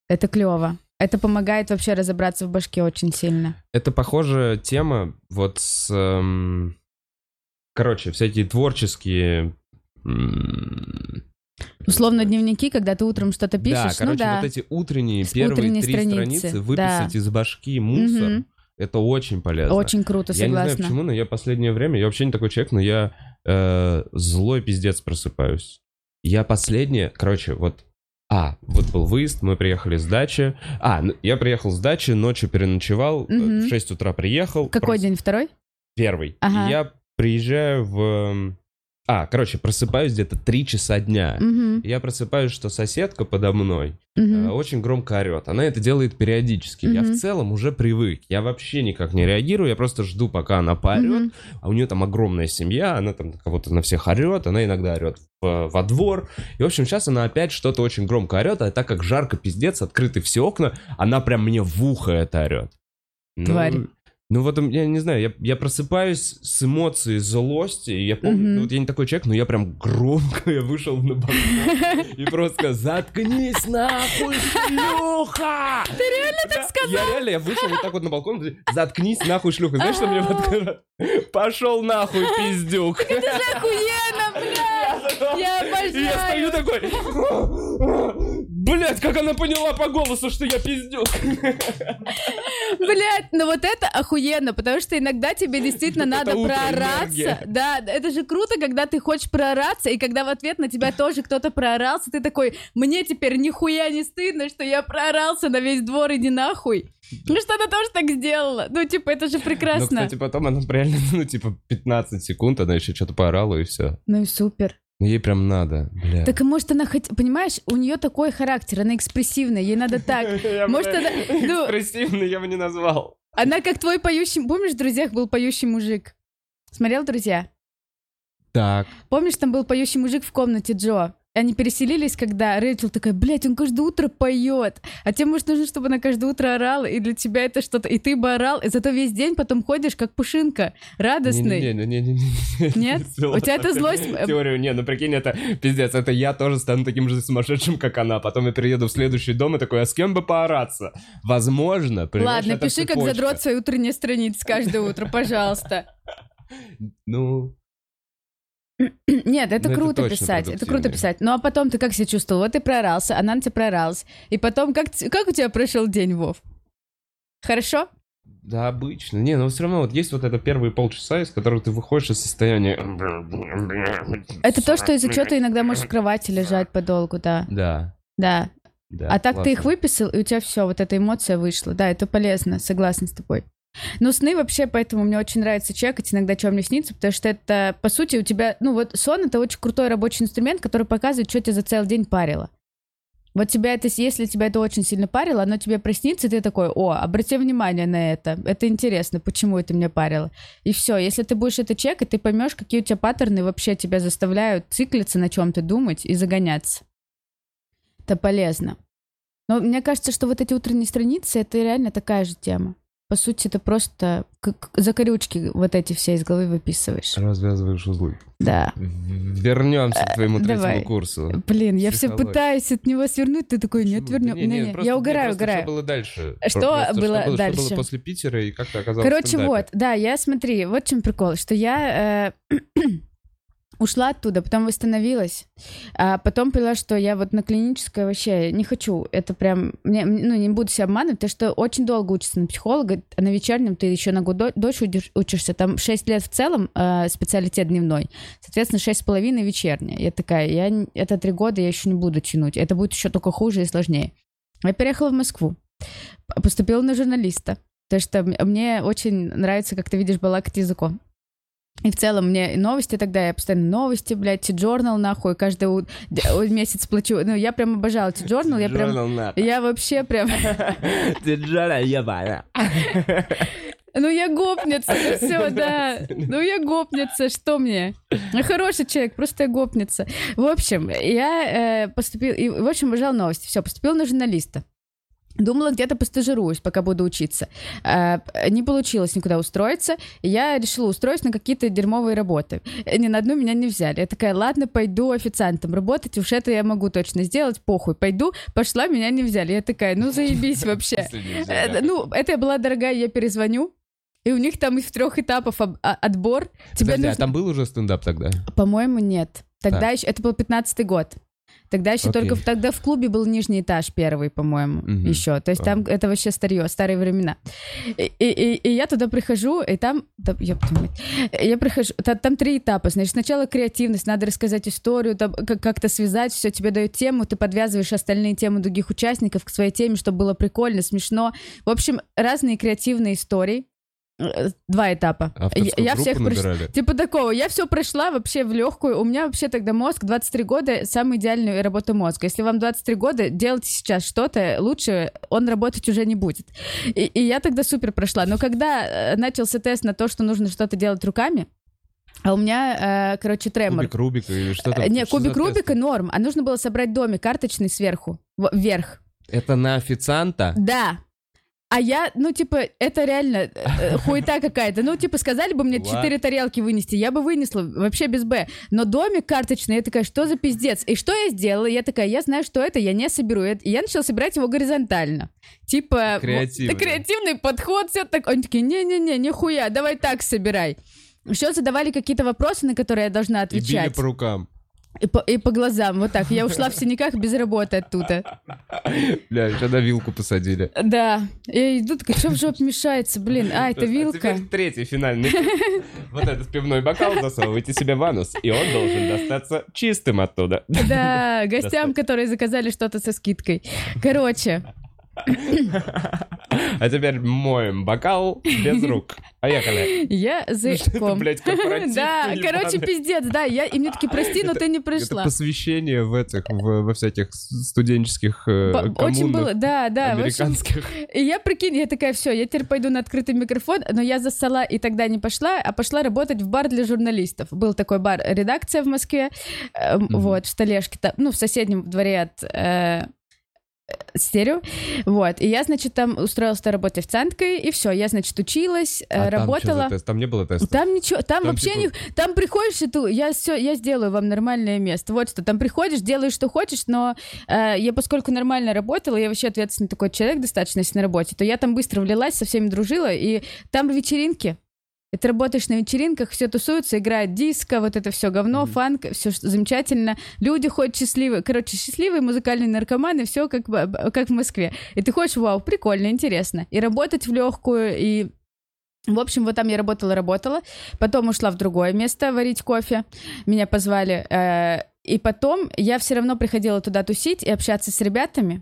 Это клево. Это помогает вообще разобраться в башке очень сильно. Это похожая тема вот с... эм, Короче, всякие творческие... Условно дневники, когда ты утром что-то Да, пишешь, короче, ну да. вот эти утренние С первые утренней три страницы, страницы выписать да. из башки мусор, Мгм. это очень полезно. Очень круто, Я не знаю согласна. почему, но я последнее время, я вообще не такой человек, но я э, злой пиздец просыпаюсь. Я последнее, короче, вот... А, вот был выезд, мы приехали с дачи. А, ну, я приехал с дачи, ночью переночевал, Мгм. в 6 утра приехал. Какой прос- день? Второй? Первый. Ага. И я приезжаю в... А, короче, просыпаюсь где-то 3 часа дня. Мгм, Я просыпаюсь, что соседка подо мной э, мгм. очень громко орет. Она это делает периодически. Я Мгм. в целом уже привык. Я вообще никак не реагирую. Я просто жду, пока она поорет. Мгм. А у нее там огромная семья. Она там кого-то на всех орет. Она иногда орет в- во двор. И, в общем, сейчас она опять что-то очень громко орет. А так как жарко, пиздец, открыты все окна, она прям мне в ухо это орет. Ну, Тварь. Ну вот, я не знаю, я, я просыпаюсь с эмоцией злости, и я помню, ну, вот я не такой человек, но я прям громко, я вышел на балкон и просто заткнись нахуй, шлюха! Ты реально так сказал? Я реально, я вышел вот так вот на балкон, заткнись нахуй, шлюха. Знаешь, что мне подсказали? Пошел нахуй, пиздюк. Охуенно, блядь! Я И я стою обожаю! такой, блять, как она поняла по голосу, что я пиздюк. Блять, ну вот это охуенно, потому что иногда тебе действительно надо проораться. Да, это же круто, когда ты хочешь проораться, и когда в ответ на тебя тоже кто-то проорался, ты такой, мне теперь нихуя не стыдно, что я проорался на весь двор, иди нахуй. Ну что она тоже так сделала. Ну, типа, это же Ну, прекрасно. кстати, потом она реально, ну, типа, 15 секунд, она еще что-то поорала, и все. Ну и супер. Ей прям надо, бля. Так и может она хоть, понимаешь, у нее такой характер, она экспрессивная, ей надо так. Может, она, ну, Экспрессивный я бы не назвал. она как твой поющий, помнишь, в «Друзьях» был поющий мужик? Смотрел «Друзья»? Так. Помнишь, там был поющий мужик в комнате Джо? Они переселились, когда Рэйчел такая, блядь, он каждое утро поет. А тебе, может, нужно, чтобы она каждое утро орала, и для тебя это что-то... И ты бы орал, и зато весь день потом ходишь, как пушинка, радостный. Не-не-не-не-не. Нет? У тебя эта злость- э, Теорию, не, ну прикинь, это пиздец, это я тоже стану таким же сумасшедшим, как она. Потом я приеду в следующий дом и такой, а с кем бы поораться? Возможно, Ладно, это пиши, как задрот свои утренние страницы каждое утро, пожалуйста. Ну, Нет, это Ну, это круто точно писать, это круто писать. Ну а потом ты как себя чувствовал? Вот ты проорался, она на тебя прооралась. И потом, как, как у тебя прошел день, Вов? Хорошо? да, обычно. Не, но все равно вот есть вот это первые полчаса, из которых ты выходишь из состояния... Это то, что из-за чего ты иногда можешь в кровати лежать подолгу, да. Да, Да. да. а так ты их классно. выписал, и у тебя все, вот эта эмоция вышла. Да, это полезно, согласна с тобой. Но сны вообще, поэтому мне очень нравится чекать иногда, что мне снится, потому что это, по сути, у тебя, ну вот сон — это очень крутой рабочий инструмент, который показывает, что тебя за целый день парило. Вот тебя это, если тебя это очень сильно парило, оно тебе проснится, и ты такой, о, обрати внимание на это, это интересно, почему это меня парило. И все, если ты будешь это чекать, ты поймешь, какие у тебя паттерны вообще тебя заставляют циклиться на чем-то думать и загоняться. Это полезно. Но мне кажется, что вот эти утренние страницы, это реально такая же тема. По сути, это просто как закорючки вот эти все из головы выписываешь. Развязываешь узлы. Да. Вернемся к твоему третьему давай. курсу. Блин, я все пытаюсь от него свернуть, ты такой, нет, вернем. Не, не, просто- я не, угораю, угораю. Что было дальше? Что Просто было Что дальше? было после Питера и как ты оказалась в Короче, вот, да, я смотри, вот в чем прикол, что я э, ушла оттуда, потом восстановилась, а потом поняла, что я вот на клиническое вообще не хочу. Это прям, мне, ну, не буду себя обманывать, потому что очень долго учишься на психолога, а на вечернем ты еще на год до- дольше учишься, там 6 лет в целом э, специалитет дневной, соответственно, шесть с половиной вечерняя. Я такая, я, это три года я еще не буду тянуть, это будет еще только хуже и сложнее. Я переехала в Москву, поступила на журналиста, потому что мне очень нравится, как ты видишь, балакать языком. И в целом мне новости тогда, я постоянно новости, блядь, T-Journal, нахуй, каждый у- месяц плачу. Ну, я прям обожала T-Journal, я прям... Я вообще прям... Джонал ебаная. Ну, я гопница, ну все, да. Ну, я гопница, что мне? Я хороший человек, просто я гопница. В общем, я э, поступила... И, в общем, обожала новости. Все, поступила на журналиста. Думала, где-то постажируюсь, пока буду учиться. Э, не получилось никуда устроиться. Я решила устроиться на какие-то дерьмовые работы. Э, Ни на одну меня не взяли. Я такая, ладно, пойду официантом работать, уж это я могу точно сделать, похуй, пойду. Пошла, меня не взяли. Я такая, ну заебись вообще. Э, Ну, это я была дорогая, я перезвоню. И у них там из трех этапов а- отбор. Тебе Подожди, а нужно... там был уже стендап тогда? По-моему, нет. Тогда Так. еще... Это был 15-й год. Тогда еще Окей. только... Тогда в клубе был нижний этаж первый, по-моему, Мгм. еще. То есть там это вообще старье, старые времена. И, и- и- и я туда прихожу, и там... Да, мать. Я прихожу... та- Там три этапа. Значит, сначала креативность, надо рассказать историю, там как- как-то связать, все, тебе дают тему, ты подвязываешь остальные темы других участников к своей теме, чтобы было прикольно, смешно. В общем, разные креативные истории. Э, Два этапа. Авторскую Я- я всех набирали? Типа такого, я все прошла вообще в легкую. У меня вообще тогда мозг 23 года самая идеальная работа мозга. Если вам 23 года, делайте сейчас что-то, лучше он работать уже не будет. И, и я тогда супер прошла. Но когда э, начался тест на то, что нужно что-то делать руками, а у меня, э, короче, тремор. Кубик Рубика или что там? Не, Что кубик? Рубика норм, а нужно было собрать домик карточный сверху, вверх. Это на официанта? Да. А я, ну, типа, это реально э, э, хуета какая-то. Ну, типа, сказали бы мне четыре тарелки вынести, я бы вынесла вообще без Б. Но домик карточный, я такая, что за пиздец? И что я сделала? Я такая, я знаю, что это, я не соберу. И я начала собирать его горизонтально. Типа... Креативно. вот, Креативный подход, все так. Они такие, не-не-не, нихуя, давай так собирай. Еще задавали какие-то вопросы, на которые я должна И били отвечать. по рукам. И по, и по глазам, вот так. Я ушла в синяках без работы оттуда. Бля, еще на вилку посадили. Да. Я иду, такая, что в жопе мешается, блин? А, это А вилка. теперь третий финальный. Вот этот пивной бокал засовывайте себе в анус, и он должен достаться чистым оттуда. Да, гостям, которые заказали что-то со скидкой. Короче, А теперь моем бокал без рук. Поехали. я Это, языком. блядь, Да, короче, пиздец, да. Я, и мне такие, прости, но ты не Это пришла. посвящение в этих, во всяких студенческих э, Очень было, да, да. американских. И я, прикинь, я такая, все, я теперь пойду на открытый микрофон, но я засала и тогда не пошла, а пошла работать в бар для журналистов. Был такой бар «Редакция» в Москве, э, вот, в Столешке, ну, в соседнем дворе от э, стерео, вот, и я, значит, там устроилась на работе официанткой, и все, я, значит, училась, э, А там работала. тест? Там не было теста? Там ничего, там, Там вообще типа- не, там приходишь и ты, я все, я сделаю вам нормальное место. Вот что, там приходишь, делаешь что хочешь, но э, я поскольку нормально работала, я вообще ответственный такой человек достаточно если на работе, то я там быстро влилась, со всеми дружила, и там вечеринки. И ты работаешь на вечеринках, все тусуются, играет диско, вот это все говно, Мгм. фанк, все замечательно. Люди ходят счастливые, короче, счастливые музыкальные наркоманы, все как, как в Москве. И ты хочешь, вау, прикольно, интересно. И работать в легкую, и в общем, вот там я работала-работала, потом ушла в другое место варить кофе, меня позвали, э, и потом я все равно приходила туда тусить и общаться с ребятами,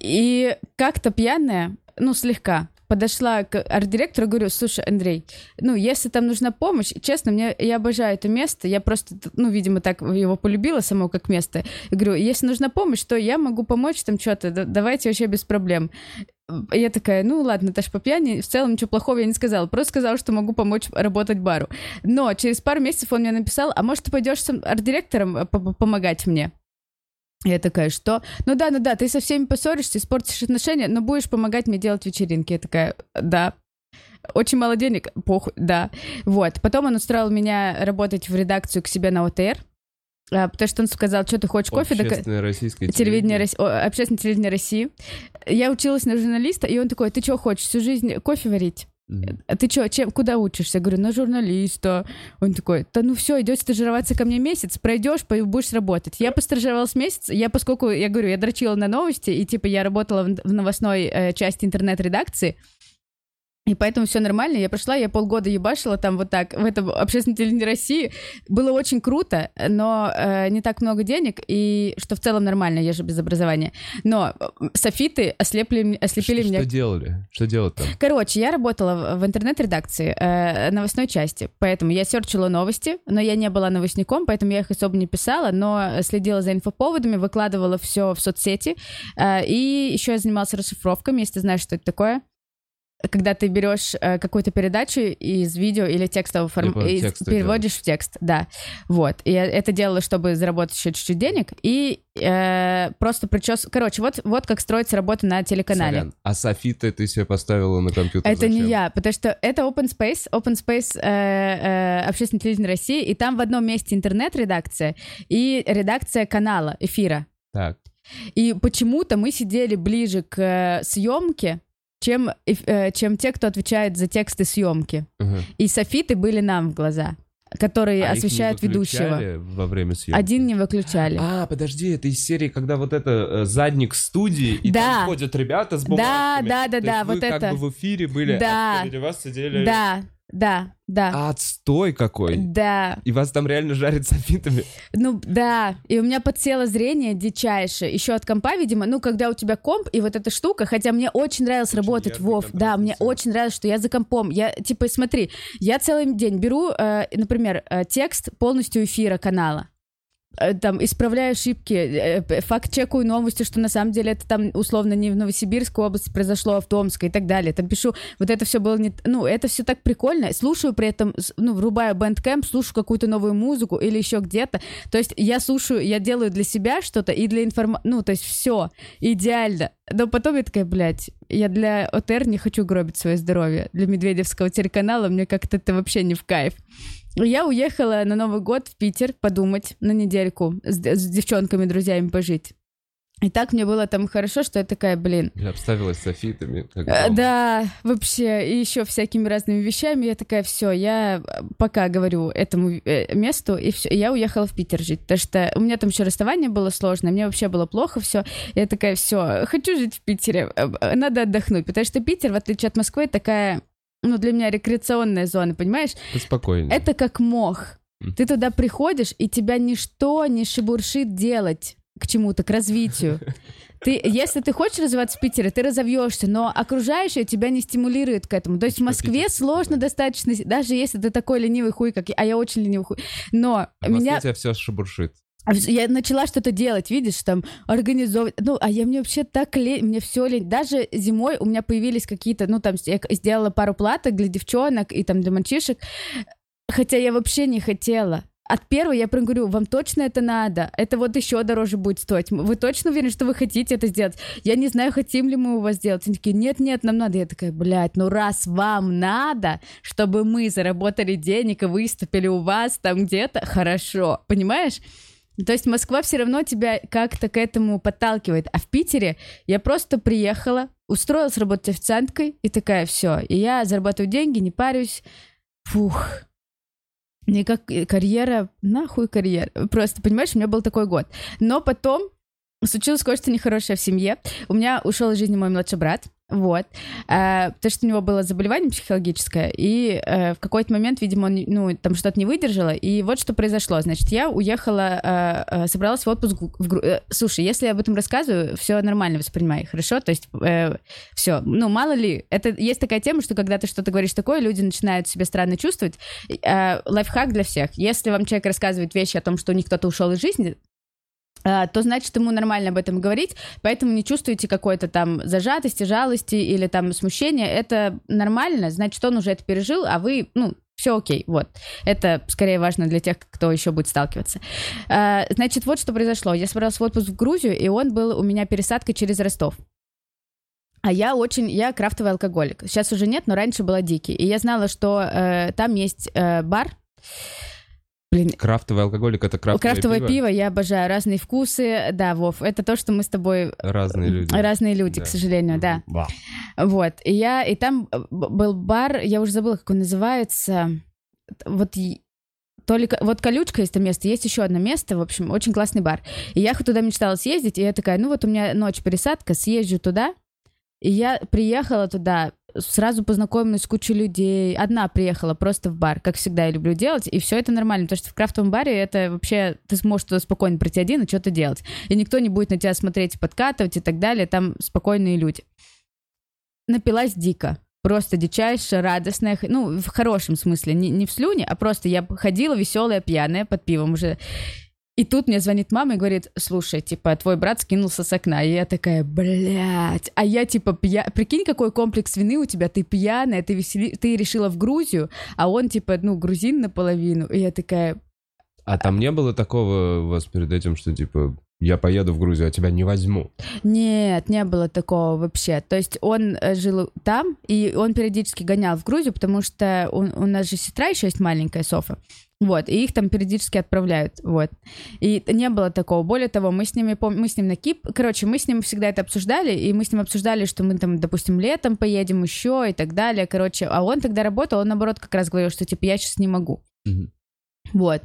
и как-то пьяная, ну, слегка, подошла к арт-директору говорю, слушай, Андрей, ну, если там нужна помощь, честно, мне, я обожаю это место, я просто, ну, видимо, так его полюбила само как место. И говорю, если нужна помощь, то я могу помочь там что-то, да- давайте вообще без проблем. Я такая, ну ладно, Наташа, по пьяни, в целом ничего плохого я не сказала, просто сказала, что могу помочь работать бару. Но через пару месяцев он мне написал, а может ты пойдешь арт-директором э, по- помогать мне? Я такая, что? Ну да, ну да, ты со всеми поссоришься, испортишь отношения, но будешь помогать мне делать вечеринки. Я такая, да. Очень мало денег, похуй, да. Вот. Потом он устроил меня работать в редакцию к себе на ОТР, а, потому что он сказал, что ты хочешь кофе? Так- Общественное российское телевидение России, о, общественное телевидение России. Я училась на журналиста, и он такой, ты что хочешь, всю жизнь кофе варить? А ты что, чем, куда учишься? Я говорю, на журналиста. Он такой, да ну все, идешь стажироваться ко мне месяц, пройдешь, будешь работать. Я постажировалась месяц, я поскольку, я говорю, я дрочила на новости, и типа я работала в новостной э, части интернет-редакции, и поэтому все нормально. Я прошла, я полгода ебашила там вот так, в этом общественном телевидении России. Было очень круто, но э, не так много денег, и что в целом нормально, я же без образования. Но э, софиты ослепли, ослепили Что меня что делали? Что делать там? Короче, я работала в в интернет-редакции э, новостной части, поэтому я серчила новости, но я не была новостником, поэтому я их особо не писала, но следила за инфоповодами, выкладывала все в соцсети, э, и еще я занималась расшифровками, если ты знаешь, что это такое. Когда ты берешь э, какую-то передачу из видео или текстового формата, переводишь в текст, да. Вот. И я это делала, чтобы заработать еще чуть-чуть денег, и э, просто причес... Короче, вот, вот как строится работа на телеканале. Сорян. А софиты ты себе поставила на компьютер Это не зачем? я, потому что это Open Space, Open Space э, э, общественное телевидение России, и там в одном месте интернет-редакция и редакция канала, эфира. Так. И почему-то мы сидели ближе к э, съемке, чем, э, чем те, кто отвечает за тексты съемки. Ага. И софиты были нам в глаза, которые А освещают ведущего. во время съемки? Один не выключали. А, подожди, это из серии, когда вот это э, задник студии, и Да. там ходят ребята с бумажками. да, да, То да, есть вы вот как это. бы в эфире были, Да. а впереди вас сидели... Да, да, да. Отстой какой. Да, И вас там реально жарят софитами. Ну да, и у меня подсело зрение дичайшее, еще от компа, видимо, ну когда у тебя комп и вот эта штука, хотя мне очень нравилось Очень работать, Вов, да, мне очень нравилось, что я за компом, я, типа, смотри, я целый день беру, э, например, э, текст полностью эфира канала, там, исправляю ошибки, э, э, факт-чекаю новости, что на самом деле это там условно не в Новосибирской области произошло, а в Томской и так далее. Там пишу, вот это все было не... Ну, это все так прикольно. Слушаю при этом, ну, врубаю Bandcamp, слушаю какую-то новую музыку или еще где-то. То есть я слушаю, я делаю для себя что-то и для информации... Ну, то есть все идеально. Но потом я такая, блядь, я для ОТР не хочу гробить свое здоровье. Для медведевского телеканала мне как-то это вообще не в кайф. Я уехала на Новый год в Питер подумать на недельку, с, с девчонками, друзьями пожить. И так мне было там хорошо, что я такая, блин. Я обставилась софитами. Э, дома. Да, вообще, и еще всякими разными вещами. Я такая, все, я пока говорю этому э, месту, и все, я уехала в Питер жить, потому что у меня там еще расставание было сложное, мне вообще было плохо все. Я такая, все, хочу жить в Питере, э, э, надо отдохнуть, потому что Питер, в отличие от Москвы, такая, ну, для меня рекреационная зона, понимаешь? Спокойно. Это как мох. Ты туда приходишь, и тебя ничто не шебуршит делать к чему-то, к развитию. Ты, если ты хочешь развиваться в Питере, ты разовьешься, но окружающее тебя не стимулирует к этому. То есть в Типа Москве сложно достаточно, даже если ты такой ленивый хуй, как я, а я очень ленивый хуй. Но В Москве меня тебя все шебуршит. Я начала что-то делать, видишь, там, организовывать. Ну, а я мне вообще так лень, мне все лень. Даже зимой у меня появились какие-то, ну, там, я сделала пару платок для девчонок и там для мальчишек, хотя я вообще не хотела. От первого я прям говорю, вам точно это надо? Это вот еще дороже будет стоить. Вы точно уверены, что вы хотите это сделать? Я не знаю, хотим ли мы у вас сделать. Они такие, нет-нет, нам надо. Я такая, блядь, ну раз вам надо, чтобы мы заработали денег и выступили у вас там где-то, хорошо. Понимаешь? То есть Москва все равно тебя как-то к этому подталкивает. А в Питере я просто приехала, устроилась работать официанткой и такая, все. И я зарабатываю деньги, не парюсь. Фух. Никак э, карьера, нахуй карьера. Просто, понимаешь, у меня был такой год. Но потом случилось кое-что нехорошее в семье. У меня ушел из жизни мой младший брат. Вот. А, потому что у него было заболевание психологическое, и э, в какой-то момент, видимо, он, ну, там что-то не выдержало, и вот что произошло. Значит, я уехала, э, э, собралась в отпуск в Гру- э, Слушай, если я об этом рассказываю, все нормально воспринимай, хорошо? То есть все, ну, мало ли, это есть такая тема, что когда ты что-то говоришь такое, люди начинают себя странно чувствовать. Э, лайфхак для всех. Если вам человек рассказывает вещи о том, что у них кто-то ушел из жизни, то значит ему нормально об этом говорить, поэтому не чувствуете какой-то там зажатости, жалости или там смущения. Это нормально, значит, он уже это пережил, а вы, ну, все окей, вот. Это скорее важно для тех, кто еще будет сталкиваться. А, Значит, вот что произошло. Я собралась в отпуск в Грузию, и он был у меня пересадкой через Ростов. А я очень, я крафтовый алкоголик. Сейчас уже нет, но раньше была дикий. И я знала, что э, там есть э, бар. Блин, Крафтовый алкоголик — это крафтовое, Крафтовое пиво? пиво. я обожаю. Разные вкусы. Да, Вов, это то, что мы с тобой... Разные люди. Разные люди, Да. к сожалению, да. Ва. Вот. И я... И там э, был бар, я уже забыла, как он называется. Вот... и- То ли... ко- Вот колючка есть там место, есть еще одно место, в общем, очень классный бар. И я туда мечтала съездить, и я такая, ну вот у меня ночь пересадка, съезжу туда. И я приехала туда, сразу познакомилась с кучей людей. Одна приехала просто в бар, как всегда я люблю делать, и все это нормально, потому что в крафтовом баре это вообще ты сможешь туда спокойно прийти один и что-то делать. И никто не будет на тебя смотреть подкатывать и так далее, там спокойные люди. Напилась дико. Просто дичайше, радостная, ну, в хорошем смысле, не, не в слюне, а просто я ходила веселая, пьяная, под пивом уже. И тут мне звонит мама и говорит, слушай, типа, твой брат скинулся с окна. И я такая, блядь. А я, типа, пья... Прикинь, какой комплекс вины у тебя. Ты пьяная, ты, весели... ты решила в Грузию, а он, типа, ну, грузин наполовину. И я такая, А там не было такого у вас перед этим, что типа я поеду в Грузию, а тебя не возьму? Нет, не было такого вообще. То есть он э, жил там, и он периодически гонял в Грузию, потому что у, у нас же сестра еще есть маленькая, Софа. Вот, и их там периодически отправляют, вот. И не было такого. Более того, мы с ними, мы с ним на Кип... Короче, мы с ним всегда это обсуждали, и мы с ним обсуждали, что мы там, допустим, летом поедем еще и так далее, короче. А он тогда работал, он, наоборот, как раз говорил, что, типа, я сейчас не могу. Мгм. Вот.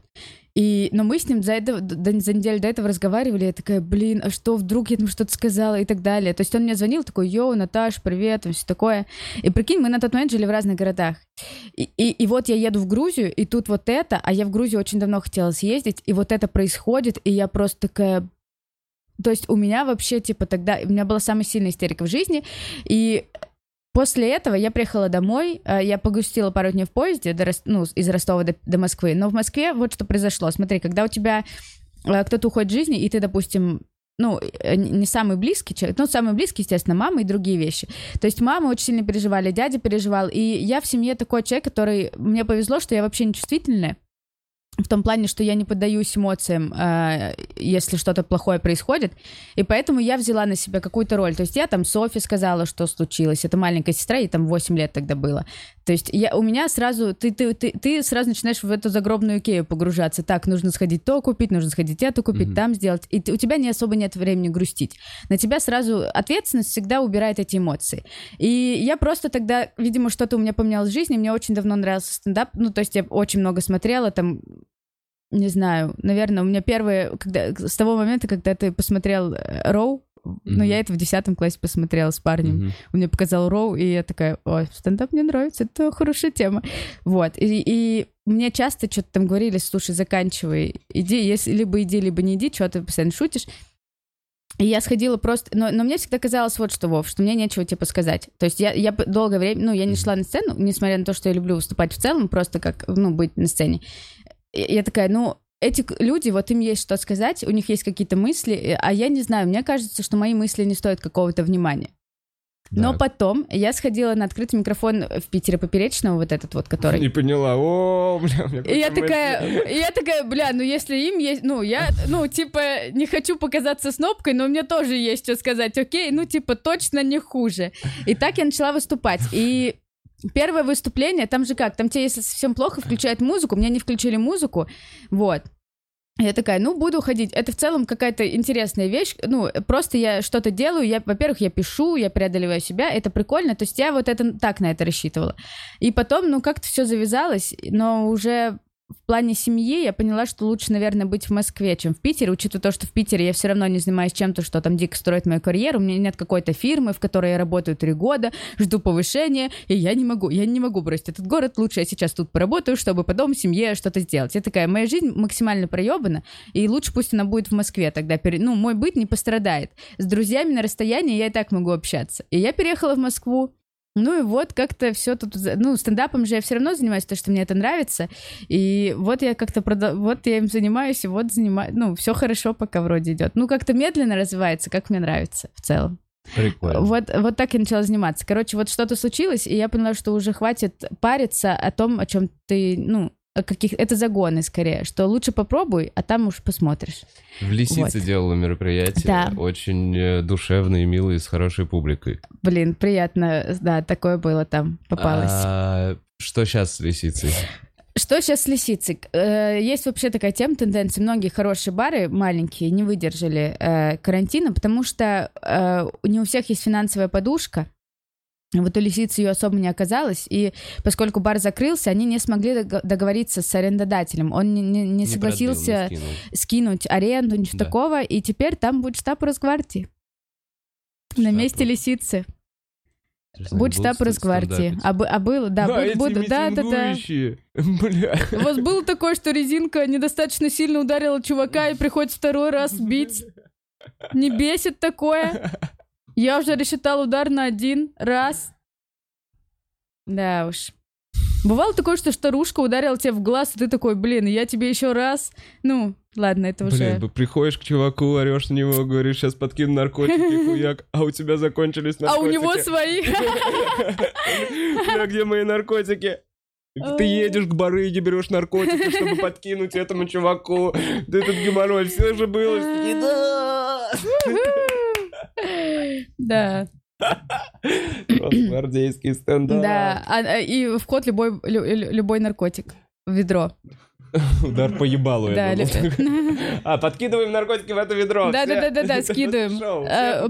И, но мы с ним за, это, за неделю до этого разговаривали, я такая, блин, а что, вдруг я там что-то сказала и так далее. То есть он мне звонил, такой, йоу, Наташ, привет, и все такое. И прикинь, мы на тот момент жили в разных городах. И, и, и вот я еду в Грузию, и тут вот это, а я в Грузию очень давно хотела съездить, и вот это происходит, и я просто такая... То есть у меня вообще, типа, тогда... У меня была самая сильная истерика в жизни, и После этого я приехала домой, э, я погрустила пару дней в поезде до, ну, из Ростова до, до Москвы. Но в Москве вот что произошло. Смотри, когда у тебя э, кто-то уходит из жизни, и ты, допустим, ну, э, не самый близкий человек, ну, самый близкий, естественно, мама и другие вещи. То есть мама очень сильно переживали, дядя переживал, и я в семье такой человек, который... Мне повезло, что я вообще не чувствительная, в том плане, что я не поддаюсь эмоциям, э, если что-то плохое происходит, и поэтому я взяла на себя какую-то роль. То есть я там Софи сказала, что случилось, это маленькая сестра, ей там 8 лет тогда было. То есть я, у меня сразу, ты, ты, ты, ты сразу начинаешь в эту загробную кею погружаться. Так, нужно сходить то купить, нужно сходить это купить, mm-hmm. там сделать. И ты, у тебя не особо нет времени грустить. На тебя сразу ответственность всегда убирает эти эмоции. И я просто тогда, видимо, что-то у меня поменялось в жизни, мне очень давно нравился стендап, ну, то есть я очень много смотрела, там, не знаю, наверное, у меня первые, когда, с того момента, когда ты посмотрел э, Роу, mm-hmm. ну, я это в десятом классе посмотрела с парнем, mm-hmm. он мне показал Роу, и я такая, ой, стендап мне нравится, это хорошая тема. Вот, и, и мне часто что-то там говорили, слушай, заканчивай, иди, если либо иди, либо не иди, что ты постоянно шутишь. И я сходила просто... Но, но мне всегда казалось вот что, Вов, что мне нечего типа сказать. То есть я, я долгое время... Ну, я не шла на сцену, несмотря на то, что я люблю выступать в целом, просто как, ну, быть на сцене я такая, ну, эти люди, вот им есть что сказать, у них есть какие-то мысли, а я не знаю, мне кажется, что мои мысли не стоят какого-то внимания. Но потом я сходила на открытый микрофон в Питере Поперечного, вот этот вот, который... Не поняла, о, бля, у И я такая, и я такая, бля, ну если им есть, ну я, ну типа, не хочу показаться снопкой, но мне тоже есть что сказать, окей, ну типа, точно не хуже. И так я начала выступать, и Первое выступление, там же как, там тебе, если совсем плохо, включают музыку, мне не включили музыку, вот. Я такая, ну, буду ходить. Это в целом какая-то интересная вещь. Ну, просто я что-то делаю. Я, во-первых, я пишу, я преодолеваю себя. Это прикольно. То есть я вот это так на это рассчитывала. И потом, ну, как-то все завязалось, но уже в плане семьи я поняла, что лучше, наверное, быть в Москве, чем в Питере, учитывая то, что в Питере я все равно не занимаюсь чем-то, что там дико строит мою карьеру, у меня нет какой-то фирмы, в которой я работаю три года, жду повышения, и я не могу, я не могу бросить этот город, лучше я сейчас тут поработаю, чтобы потом в семье что-то сделать. Я такая, моя жизнь максимально проебана, и лучше пусть она будет в Москве, тогда, ну, мой быт не пострадает. С друзьями на расстоянии я и так могу общаться. И я переехала в Москву, ну и вот как-то все тут, ну, стендапом же я все равно занимаюсь, потому что мне это нравится. И вот я как-то, продал, вот я им занимаюсь, и вот занимаюсь, ну, все хорошо пока вроде идет. Ну, как-то медленно развивается, как мне нравится в целом. Прикольно. Вот, вот так я начала заниматься. Короче, вот что-то случилось, и я поняла, что уже хватит париться о том, о чем ты, ну, каких это загоны скорее, что лучше попробуй, а там уж посмотришь. В Лисице вот. делала мероприятие, да. очень э, душевные, милые, с хорошей публикой. Блин, приятно, да, такое было там, попалось. А, что сейчас с Лисицей? Что сейчас с лисицей? Э, есть вообще такая тема, тенденция. Многие хорошие бары, маленькие, не выдержали э, карантина, потому что не у всех есть финансовая подушка, вот у лисицы ее особо не оказалось, и поскольку бар закрылся, они не смогли договориться с арендодателем. Он не, не, не согласился продлил, не скинуть аренду, ничего да. такого, и теперь там будет штаб Росгвардии. Штаб. На месте лисицы. Будет штаб Росгвардии. А, а было, да, а, буд, буд, да, да, да. Бля. У вас было такое, что резинка недостаточно сильно ударила чувака и приходится второй раз бить? Не бесит такое? Я уже рассчитал удар на один раз. Да уж. Бывало такое, что старушка ударила тебе в глаз, и ты такой, блин, я тебе еще раз. Ну, ладно, это уже... Блин, приходишь к чуваку, орешь на него, говоришь, сейчас подкину наркотики, хуяк, а у тебя закончились наркотики. А у него свои. А где мои наркотики? Ты едешь к барыге, берешь наркотики, чтобы подкинуть этому чуваку. Да этот геморрой, все же было. Да. Да. Гвардейский стендап. Да, а, а, и вход любой, любой наркотик в ведро. Удар по ебалу, я да, А, подкидываем наркотики в это ведро. Да-да-да-да, скидываем. Э,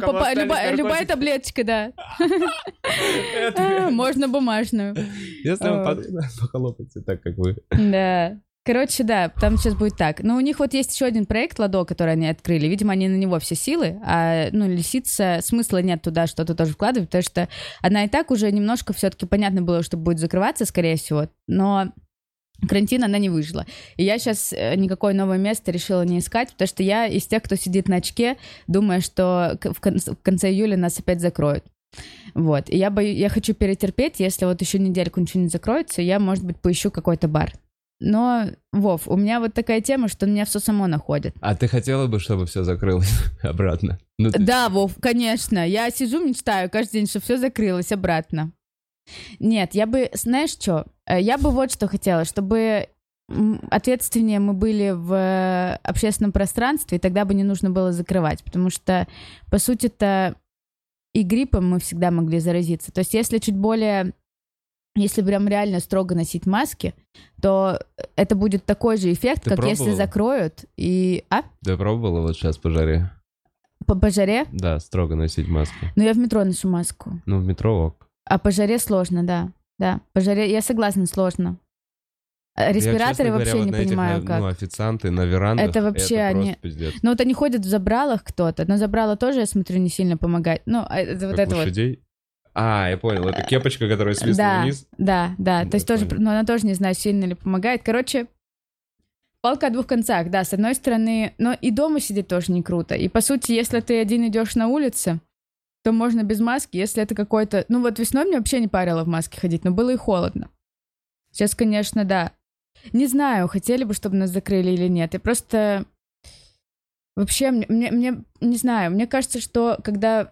любая таблеточка, да. Можно бумажную. Если вам похлопайте так, как вы. Да. Короче, да, там сейчас будет так. Но у них вот есть еще один проект Ладо, который они открыли. Видимо, они на него все силы, а ну, лисица, смысла нет туда что-то тоже вкладывать, потому что она и так уже немножко все-таки понятно было, что будет закрываться, скорее всего, но карантин она не выжила. И я сейчас э, никакое новое место решила не искать, потому что я из тех, кто сидит на очке, думая, что в конце июля нас опять закроют. Вот. И я, бою, я хочу перетерпеть, если вот еще недельку ничего не закроется, я, может быть, поищу какой-то бар. Но, Вов, у меня вот такая тема, что меня все само находит. А ты хотела бы, чтобы все закрылось обратно? Ну, ты... Да, Вов, конечно. Я сижу, мечтаю каждый день, чтобы все закрылось обратно. Нет, я бы, знаешь что, э, я бы вот что хотела, чтобы ответственнее мы были в общественном пространстве, и тогда бы не нужно было закрывать, потому что, по сути-то, и гриппом мы всегда могли заразиться. То есть если чуть более если прям реально строго носить маски, то это будет такой же эффект, Ты как если пробовала? закроют и... А? Ты пробовала вот сейчас по жаре? По, по жаре? Да, строго носить маску. Ну, я в метро ношу маску. Ну, в метро ок. А по жаре сложно, да. Да, по жаре, я согласна, сложно. Я, Респираторы говоря, вообще вот не на этих, понимаю, на- как. Ну, официанты на верандах. Это вообще это они- пиздец. Ну, вот они ходят в забралах кто-то, но забрало тоже, я смотрю, не сильно помогает. Ну, а это вот Как это вот. А, я понял, это кепочка, которая свисла Да, вниз. да, да. Да, То есть тоже, но она тоже не знаю, сильно ли помогает. Короче, палка о двух концах, да. С одной стороны, но и дома сидеть тоже не круто. И по сути, если ты один идешь на улице, то можно без маски, если это какой-то... Ну вот весной мне вообще не парило в маске ходить, но было и холодно. Сейчас, конечно, да. Не знаю, хотели бы, чтобы нас закрыли или нет. Я просто... Вообще, мне, мне, мне- не знаю, мне кажется, что когда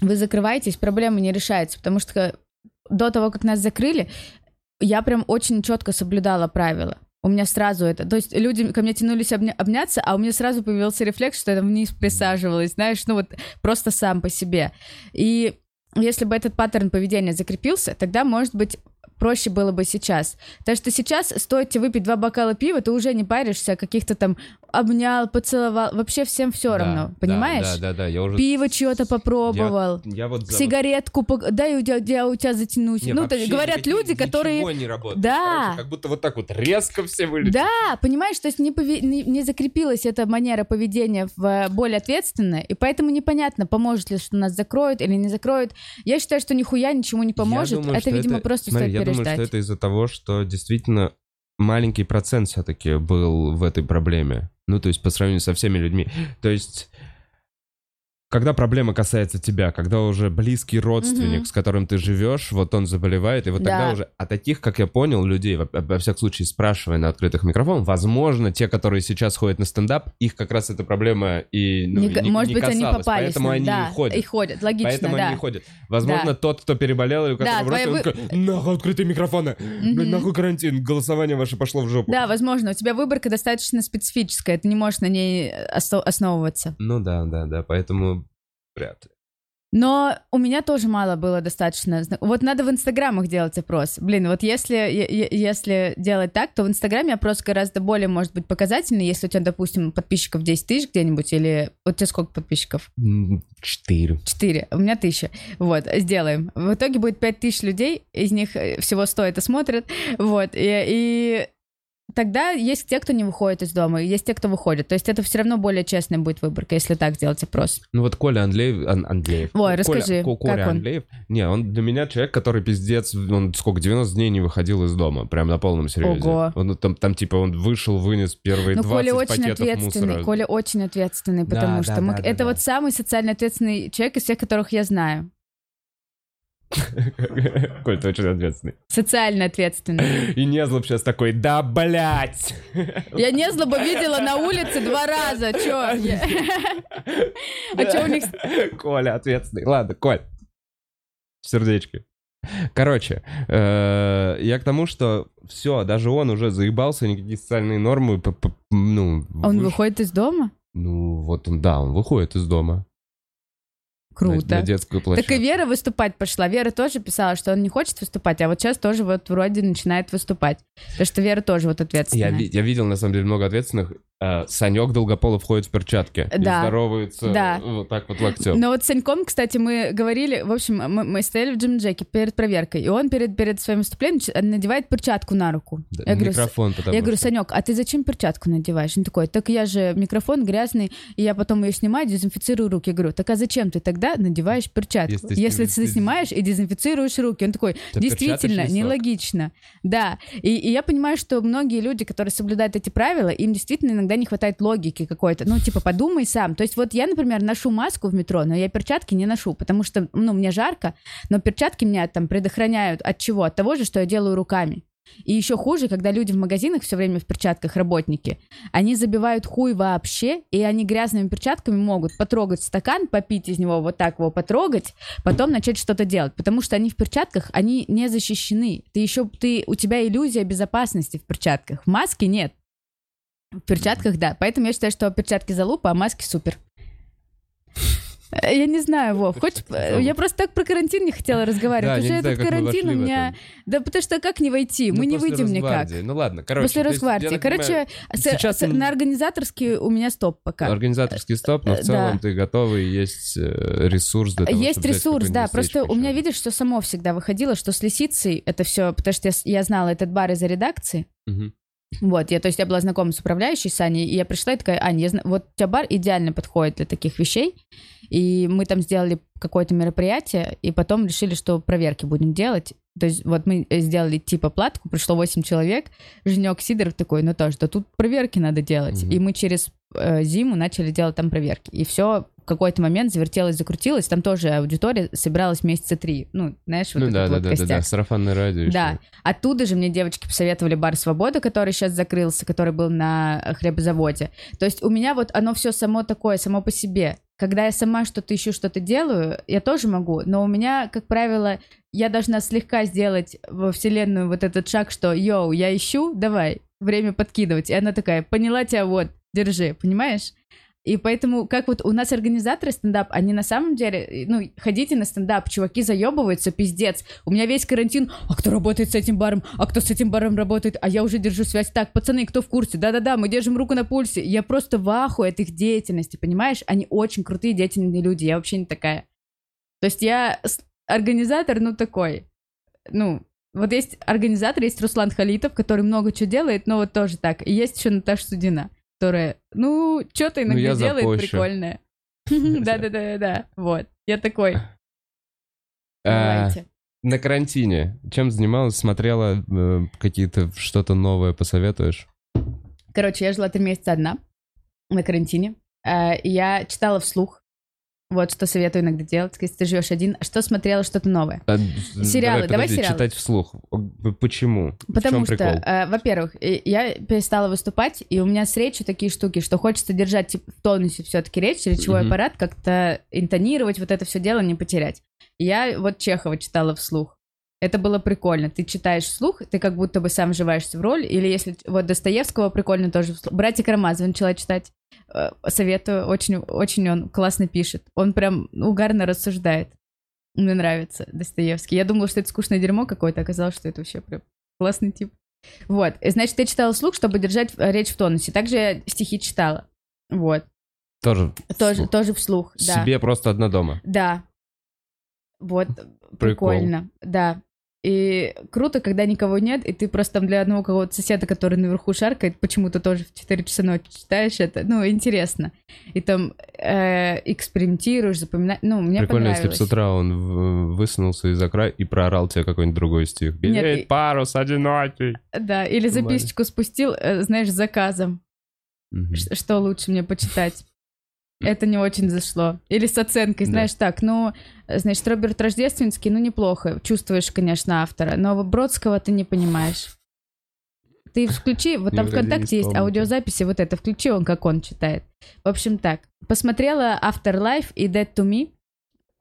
вы закрываетесь, проблема не решается, потому что до того, как нас закрыли, я прям очень четко соблюдала правила. У меня сразу это... То есть люди ко мне тянулись обня- обняться, а у меня сразу появился рефлекс, что я вниз присаживалась, знаешь, ну вот просто сам по себе. И если бы этот паттерн поведения закрепился, тогда, может быть, проще было бы сейчас. Так что сейчас стоит тебе выпить два бокала пива, ты уже не паришься, каких-то там обнял, поцеловал. Вообще всем все Да, равно, да, понимаешь? Да, да, да, я уже... Пиво чье-то попробовал. Я, я вот за- Сигаретку, пок- дай у тебя, я у тебя затянусь. Не, ну, то- говорят никакие- люди, которые... Ничего не работает. Да. Короче, как будто вот так вот резко все вылетели. Да, понимаешь, то есть не, пове- не, не закрепилась эта манера поведения в э, более ответственное, и поэтому непонятно, поможет ли, что нас закроют или не закроют. Я считаю, что нихуя ничему не поможет. Я думаю, это, видимо, просто смотри, стоит я переждать. думаю, что это из-за того, что действительно маленький процент все-таки был в этой проблеме. Ну, то есть по сравнению со всеми людьми. То есть... Когда проблема касается тебя, когда уже близкий родственник, Мгм. с которым ты живешь, вот он заболевает, и вот Да. тогда уже... А таких, как я понял, людей, во, во всяком случае, спрашивая на открытых микрофонах, возможно, те, которые сейчас ходят на стендап, их как раз эта проблема и ну, Не не- может не быть, они касалась, попались. Поэтому они да, и ходят. И ходят, логично, Поэтому да. они не ходят. Возможно, Да. тот, кто переболел, и у Да, которого твоя родственник, он такой, нахуй открытые микрофоны, Блин, нахуй карантин, голосование ваше пошло в жопу. Да, возможно, у тебя выборка достаточно специфическая, ты не можешь на ней осо- основываться. Ну да, да, да, поэтому вряд ли. Но у меня тоже мало было достаточно. Вот надо в инстаграмах делать опрос. Блин, вот если, если делать так, то в инстаграме опрос гораздо более может быть показательный, если у тебя, допустим, подписчиков 10 тысяч где-нибудь, или... Вот у тебя сколько подписчиков? Четыре. 4. У меня тысяча. Вот, сделаем. В итоге будет 5 тысяч людей, из них э, всего 100 это смотрят. Вот, и... и Тогда есть те, кто не выходит из дома, и есть те, кто выходит. То есть это все равно более честная будет выборка, если так сделать опрос. Ну вот Коля Андреев... Ан- Андреев. Ой, Коля- расскажи, Ко- Коля как он? Андреев. Не, он для меня человек, который пиздец, он сколько, 90 дней не выходил из дома, прям на полном серьезе. Ого. Он там, там типа он вышел, вынес первые Ну, 20 Коля очень пакетов ответственный. мусора. Коля очень ответственный, Да, потому да, что мы... да, да, это да. вот самый социально ответственный человек из всех, которых я знаю. Коль, ты очень ответственный. Социально ответственный. И Незлоб сейчас такой, да, блять. Я не злобо видела на улице два раза. Чё? Я- А чё у них... Коля ответственный. Ладно, Коль. Сердечки. Короче, э, я к тому, что все, даже он уже заебался, никакие социальные нормы, ну... Он выходит из дома? Ну, вот он, да, он выходит из дома. На, на Круто. детскую Так площадку. и Вера выступать пошла. Вера тоже писала, что он не хочет выступать, а вот сейчас тоже вот вроде начинает выступать. Потому что Вера тоже вот Я, ответственная. ви- я видел, на самом деле, много ответственных. Э, Санек Долгополов ходит в перчатке. И Да. здоровается Да. вот так вот локтем. Но вот с Саньком, кстати, мы говорили, в общем, мы, мы стояли в Джим Джеке перед проверкой, и он перед, перед своим выступлением надевает перчатку на руку. Да, я говорю, Микрофон, потому Я говорю, что- Санек, а ты зачем перчатку надеваешь? Он такой, так я же микрофон грязный, и я потом ее снимаю, дезинфицирую руки. Я говорю, так а зачем ты тогда надеваешь перчатку? Если Если, ты- ты снимаешь и дезинфицируешь руки. Он такой, Это действительно, нелогично. Да, и, и я понимаю, что многие люди, которые соблюдают эти правила, им действительно иногда не хватает логики какой-то. Ну, типа, подумай сам. То есть вот я, например, ношу маску в метро, но я перчатки не ношу, потому что, ну, мне жарко, но перчатки меня там предохраняют от чего? От того же, что я делаю руками. И еще хуже, когда люди в магазинах все время в перчатках, работники, они забивают хуй вообще, и они грязными перчатками могут потрогать стакан, попить из него, вот так его потрогать, потом начать что-то делать. Потому что они в перчатках, они не защищены. Ты еще, ты, у тебя иллюзия безопасности в перчатках. В маске нет. В перчатках, да. Поэтому я считаю, что перчатки залупа, а маски супер. Я не знаю, Вов, хочешь... Я просто так про карантин не хотела разговаривать. Да, Уже не знаю, этот как мы карантин у меня... Да потому что как не войти? Ну, Мы не выйдем никак. Ну ладно, короче. После есть, Росгвардии. так Короче, понимаю, с- сейчас с- на организаторский у меня стоп пока. Организаторский стоп, но в Э, целом да. ты готовый, есть э, ресурс для того, Есть ресурс, да. Просто у меня, видишь, все само всегда выходило, что с лисицей это все, потому что я, я знала этот бар из-за редакции. Мгм. Вот, я, то есть я была знакома с управляющей с Аней, и я пришла и такая, Аня, я зна- вот у тебя бар идеально подходит для таких вещей, и мы там сделали какое-то мероприятие, и потом решили, что проверки будем делать. То есть вот мы э, сделали типа платку, пришло 8 человек, Женек Сидоров такой, ну тоже, да тут проверки надо делать. Мгм. И мы через зиму начали делать там проверки. И все в какой-то момент завертелось, закрутилось, там тоже аудитория собиралась месяца три. Ну, знаешь, вот Ну этот да, да, вот да, да, костяк. да, сарафанное радио Да. еще. Оттуда же мне девочки посоветовали бар «Свобода», который сейчас закрылся, который был на э, хлебозаводе. То есть у меня вот оно все само такое, само по себе. Когда я сама что-то ищу, что-то делаю, я тоже могу, но у меня, как правило, я должна слегка сделать во вселенную вот этот шаг, что «Йоу, я ищу, давай, время подкидывать». И она такая «Поняла тебя, вот, держи», понимаешь? И поэтому, как вот у нас организаторы стендап, они на самом деле, ну, ходите на стендап, чуваки заебываются, пиздец. У меня весь карантин, а кто работает с этим баром, а кто с этим баром работает, а я уже держу связь. Так, пацаны, кто в курсе? Да-да-да, мы держим руку на пульсе. Я просто в ахуе от их деятельности, понимаешь? Они очень крутые, деятельные люди, я вообще не такая. То есть я организатор, ну, такой, ну, вот есть организатор, есть Руслан Халитов, который много чего делает, но вот тоже так. И есть еще Наташа Судина, которая, ну, что-то иногда я делает запущу. прикольное. Да-да-да-да, вот. Я такой, А. На карантине чем занималась? Смотрела э, какие-то что-то новое, посоветуешь? Короче, я жила три месяца одна на карантине. Э, Я читала вслух. Вот что советую иногда делать, если ты живешь один. Что смотрела, что-то новое. А, Сериалы, давай подожди, сериалы. читать вслух. Почему? Потому что, э, во-первых, я перестала выступать, и у меня с речью такие штуки, что хочется держать типа, в тонусе все-таки речь, речевой Мгм. аппарат, как-то интонировать, вот это все дело не потерять. Я вот Чехова читала вслух. Это было прикольно. Ты читаешь вслух, ты как будто бы сам вживаешься в роль. Или если вот Достоевского прикольно тоже вслух. Братья Карамазовы начала читать. Э, Советую. Очень, очень он классно пишет. Он прям угарно рассуждает. Мне нравится Достоевский. Я думала, что это скучное дерьмо какое-то, оказалось, что это вообще прям классный тип. Вот. Значит, я читала вслух, чтобы держать э, речь в тонусе. Также я стихи читала. Вот. Тоже, Тоже, вслух. тоже вслух, да. Себе просто одна дома. Да. Вот, прикольно, да. И круто, когда никого нет, и ты просто там для одного кого-то соседа, который наверху шаркает, почему-то тоже в 4 часа ночи читаешь это. Ну, интересно. И там э, экспериментируешь, запоминаешь. Ну, мне Прикольно, если бы с утра он высунулся из окна и проорал тебе какой-нибудь другой стих. Нет, Белеет и- парус одинокий. Да, или записочку спустил, э, знаешь, с заказом. Ш- Что лучше мне почитать? Это не очень зашло. Или с оценкой, Да. знаешь, так, ну, значит, Роберт Рождественский, ну, неплохо. Чувствуешь, конечно, автора, но Бродского ты не понимаешь. Ты включи, вот Не там выходи из ВКонтакте есть аудиозаписи, вот это, включи он, как он читает. В общем, так. Посмотрела Afterlife и Dead to Me.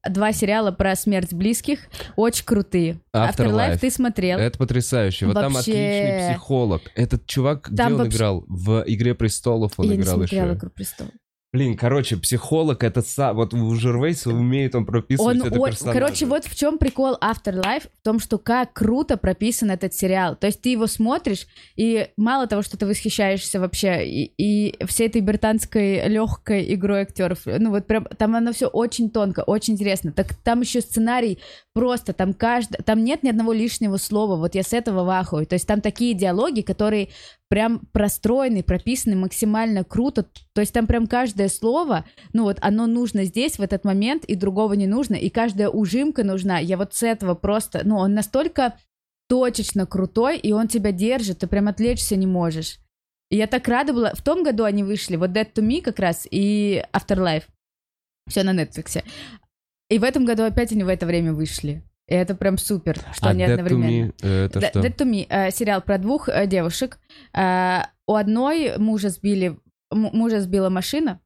Два сериала про смерть близких. Очень крутые. Afterlife. ты смотрел. Это потрясающе. Вот там Вообще. отличный психолог. Этот чувак, где Там он вообще- играл? В «Игре престолов» он Я не играл смотрела еще. «Игру престолов». Блин, короче, психолог это са... Вот у Жервейса умеет он прописывать Он, это о- персонажа. короче, вот в чем прикол Afterlife, в том, что как круто прописан этот сериал. То есть ты его смотришь, и мало того, что ты восхищаешься вообще и, и всей этой британской легкой игрой актеров, ну вот прям там оно все очень тонко, очень интересно. Так там еще сценарий просто, там каждый, там нет ни одного лишнего слова. Вот я с этого в ахуе. То есть там такие диалоги, которые прям простроены, прописаны максимально круто. То есть там прям каждое слово, ну вот оно нужно здесь в этот момент, и другого не нужно, и каждая ужимка нужна. Я вот с этого просто, ну он настолько точечно крутой, и он тебя держит, ты прям отвлечься не можешь. И я так рада была. В том году они вышли, вот Dead to Me как раз и Afterlife. Все на Netflix. И в этом году опять они в это время вышли. И это прям супер, что а они Dead to одновременно. Me, э, это что? Dead to Me, э, сериал про двух э, девушек. Э, у одной мужа сбили, мужа сбила машина,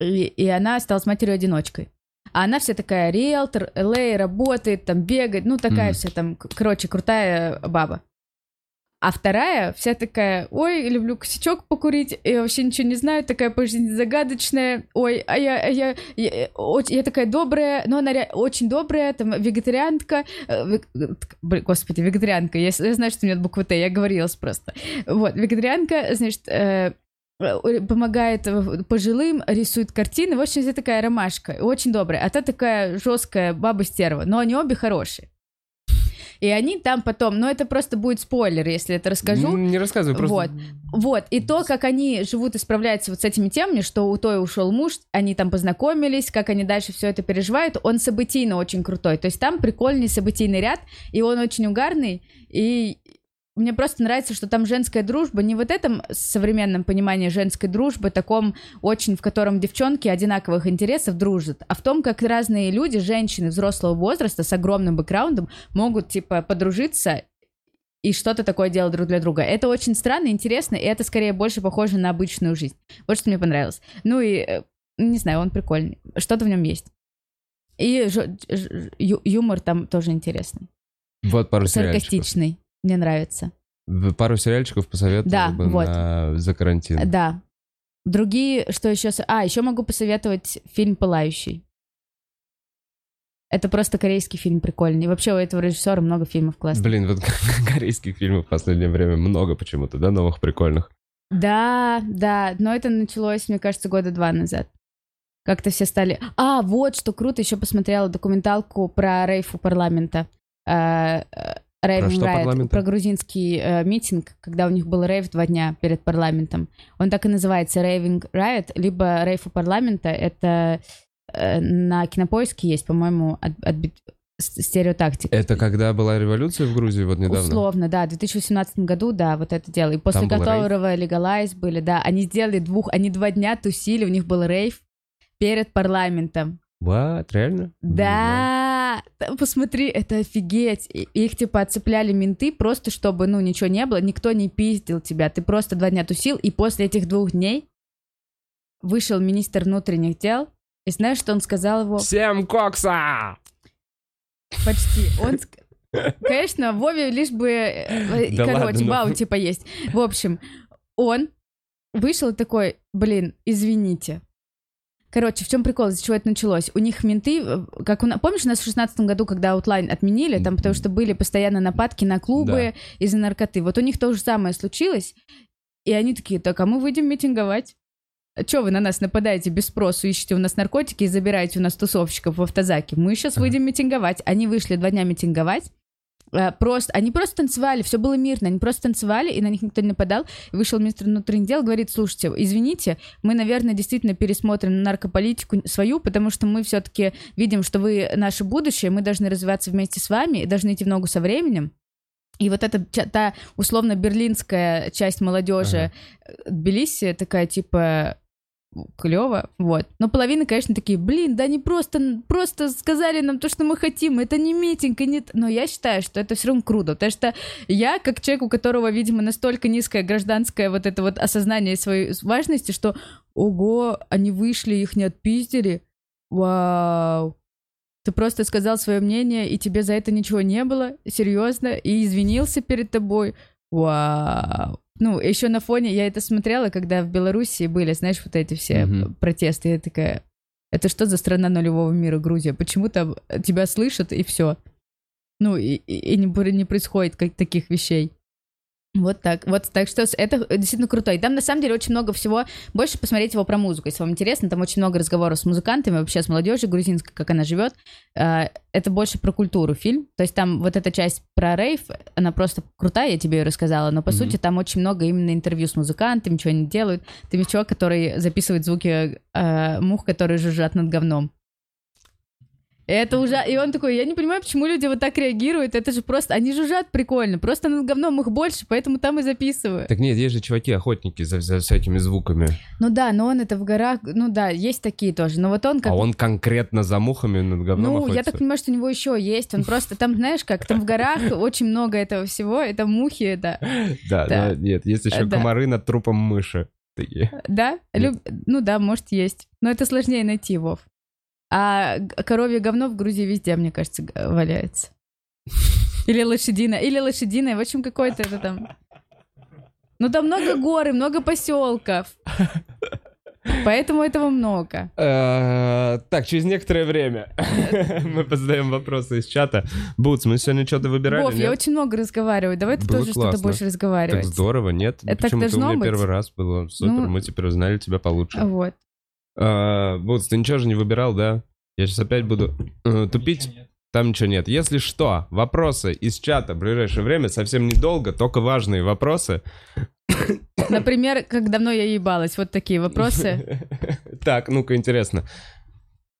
и, и она осталась матерью-одиночкой. А она вся такая риэлтор, LA, работает, там бегает, ну такая Мгм. вся там, короче, крутая баба. А вторая вся такая, ой, люблю косячок покурить, и вообще ничего не знаю, такая по жизни загадочная, ой, а я, а я, я, э, я такая добрая, но она очень добрая, там, вегетарианка, э, блин, господи, вегетарианка, я, я знаю, что у меня буква Т, я говорилась просто. Вот, вегетарианка, значит, э, э, помогает э, пожилым, рисует картины, в общем, вся такая ромашка, очень добрая, а та такая жесткая баба-стерва, но они обе хорошие. И они там потом, ну это просто будет спойлер, если это расскажу. М, Не рассказывай, просто... Вот. Вот, и то, как они живут и справляются вот с этими темами, что у той ушел муж, они там познакомились, как они дальше все это переживают, он событийно очень крутой. То есть там прикольный событийный ряд, и он очень угарный, и мне просто нравится, что там женская дружба, не вот этом современном понимании женской дружбы, таком очень, в котором девчонки одинаковых интересов дружат, а в том, как разные люди, женщины взрослого возраста с огромным бэкграундом могут, типа, подружиться и что-то такое делать друг для друга. Это очень странно, интересно, и это скорее больше похоже на обычную жизнь. Вот что мне понравилось. Ну и, э, не знаю, он прикольный. Что-то в нем есть. И ю- юмор там тоже интересный. Вот пару. Саркастичный. Мне нравится. Пару сериальчиков посоветовал Да, бы вот. на- за карантин. Да. Другие, что еще... А, еще могу посоветовать фильм «Пылающий». Это просто корейский фильм прикольный. И вообще у этого режиссера много фильмов классных. Блин, вот корейских фильмов в последнее время много почему-то, да, новых прикольных. Да, да, но это началось, мне кажется, года два назад. Как-то все стали... А, вот что круто, еще посмотрела документалку про рейф у парламента. Riot, парламента? про грузинский э, митинг, когда у них был рейв два дня перед парламентом. Он так и называется Raving Riot, либо рейф у парламента. Это э, на кинопоиске есть, по-моему, от, отби- с- стереотактика. Это когда была революция в Грузии вот недавно? Условно, да, в 2018 году, да, вот это дело. И после Там которого легалайз были, да, они сделали двух, они два дня тусили, у них был рейв перед парламентом. What? Реально? Да, да, посмотри, это офигеть. И- Их типа отцепляли менты просто, чтобы, ну, ничего не было, никто не пиздил тебя, ты просто два дня тусил, и после этих двух дней вышел министр внутренних дел, и знаешь, что он сказал его? Всем кокса! Почти. Он, конечно, Вове лишь бы, э, Да короче, ладно, ну. типа есть. В общем, он вышел такой, блин, извините. Короче, в чем прикол, из-за чего это началось? У них менты, э, как у нас, помнишь, у нас в шестнадцатом году, когда Outline отменили, там, потому что были постоянно нападки на клубы из-за наркоты. Вот у них то же самое случилось, и они такие, так, а мы выйдем митинговать. Че вы на нас нападаете без спросу, ищете у нас наркотики и забираете у нас тусовщиков в автозаке? Мы сейчас выйдем митинговать. Они вышли два дня митинговать. Э, Просто, они просто танцевали, все было мирно, они просто танцевали, и на них никто не нападал. И вышел министр внутренних дел, говорит, слушайте, извините, мы, наверное, действительно пересмотрим наркополитику свою, потому что мы все-таки видим, что вы наше будущее, мы должны развиваться вместе с вами и должны идти в ногу со временем. И вот эта та условно берлинская часть молодежи э, Тбилиси такая типа клево, вот. Но половина, конечно, такие, блин, да они просто, просто сказали нам то, что мы хотим, это не митинг, и нет. Но я считаю, что это все равно круто, потому что я, как человек, у которого, видимо, настолько низкое гражданское вот это вот осознание своей важности, что, ого, они вышли, их не отпиздили, вау. Ты просто сказал свое мнение, и тебе за это ничего не было, серьезно, и извинился перед тобой. Вау. Ну, еще на фоне, я это смотрела, когда в Белоруссии были, знаешь, вот эти все Мгм. протесты. Я такая, это что за страна нулевого мира, Грузия? Почему там тебя слышат и все? Ну, и, и- не, не происходит как, таких вещей. Вот так. Вот так что это действительно круто. И там на самом деле очень много всего. Больше посмотреть его про музыку, если вам интересно. Там очень много разговоров с музыкантами, вообще с молодежью грузинской, как она живет. Э, Это больше про культуру фильм. То есть там вот эта часть про рейв, она просто крутая, я тебе ее рассказала, но по Мгм. сути там очень много именно интервью с музыкантами, что они делают. Там есть чувак, который записывает звуки э, мух, которые жужжат над говном. Это уже... И он такой, я не понимаю, почему люди вот так реагируют. Это же просто... Они жужжат прикольно. Просто над говном их больше, поэтому там и записываю. Так нет, есть же чуваки-охотники за, за всякими звуками. Ну да, но он это в горах... Ну да, есть такие тоже. Но вот он как... А он конкретно за мухами над говном Ну, охотится? я так понимаю, что у него еще есть. Он просто там, знаешь, как там в горах очень много этого всего. Это мухи, это... Да, Да. нет, есть еще Да. комары над трупом мыши. Такие. Да? Ну да, может, есть. Но это сложнее найти, Вов. А коровье говно в Грузии везде, мне кажется, валяется. Или лошадиное. Или лошадиное. В общем, какое-то это там... Ну, там много гор и много поселков. Поэтому этого много. Э, Так, через некоторое время мы позадаем вопросы из чата. Бутс, мы сегодня что-то выбирали, Вов, я очень много разговариваю. Давай ты тоже что-то больше Так разговаривать. здорово, нет? Так Почему-то у меня первый раз было. Супер, Ну- мы теперь узнали тебя получше. Вот. А, Бутс, ты ничего же не выбирал, да? Я сейчас опять буду э, тупить. Там ничего нет. Если что, вопросы из чата в ближайшее время совсем недолго, только важные вопросы. Например, как давно я ебалась? Вот такие вопросы. Так, ну-ка, интересно.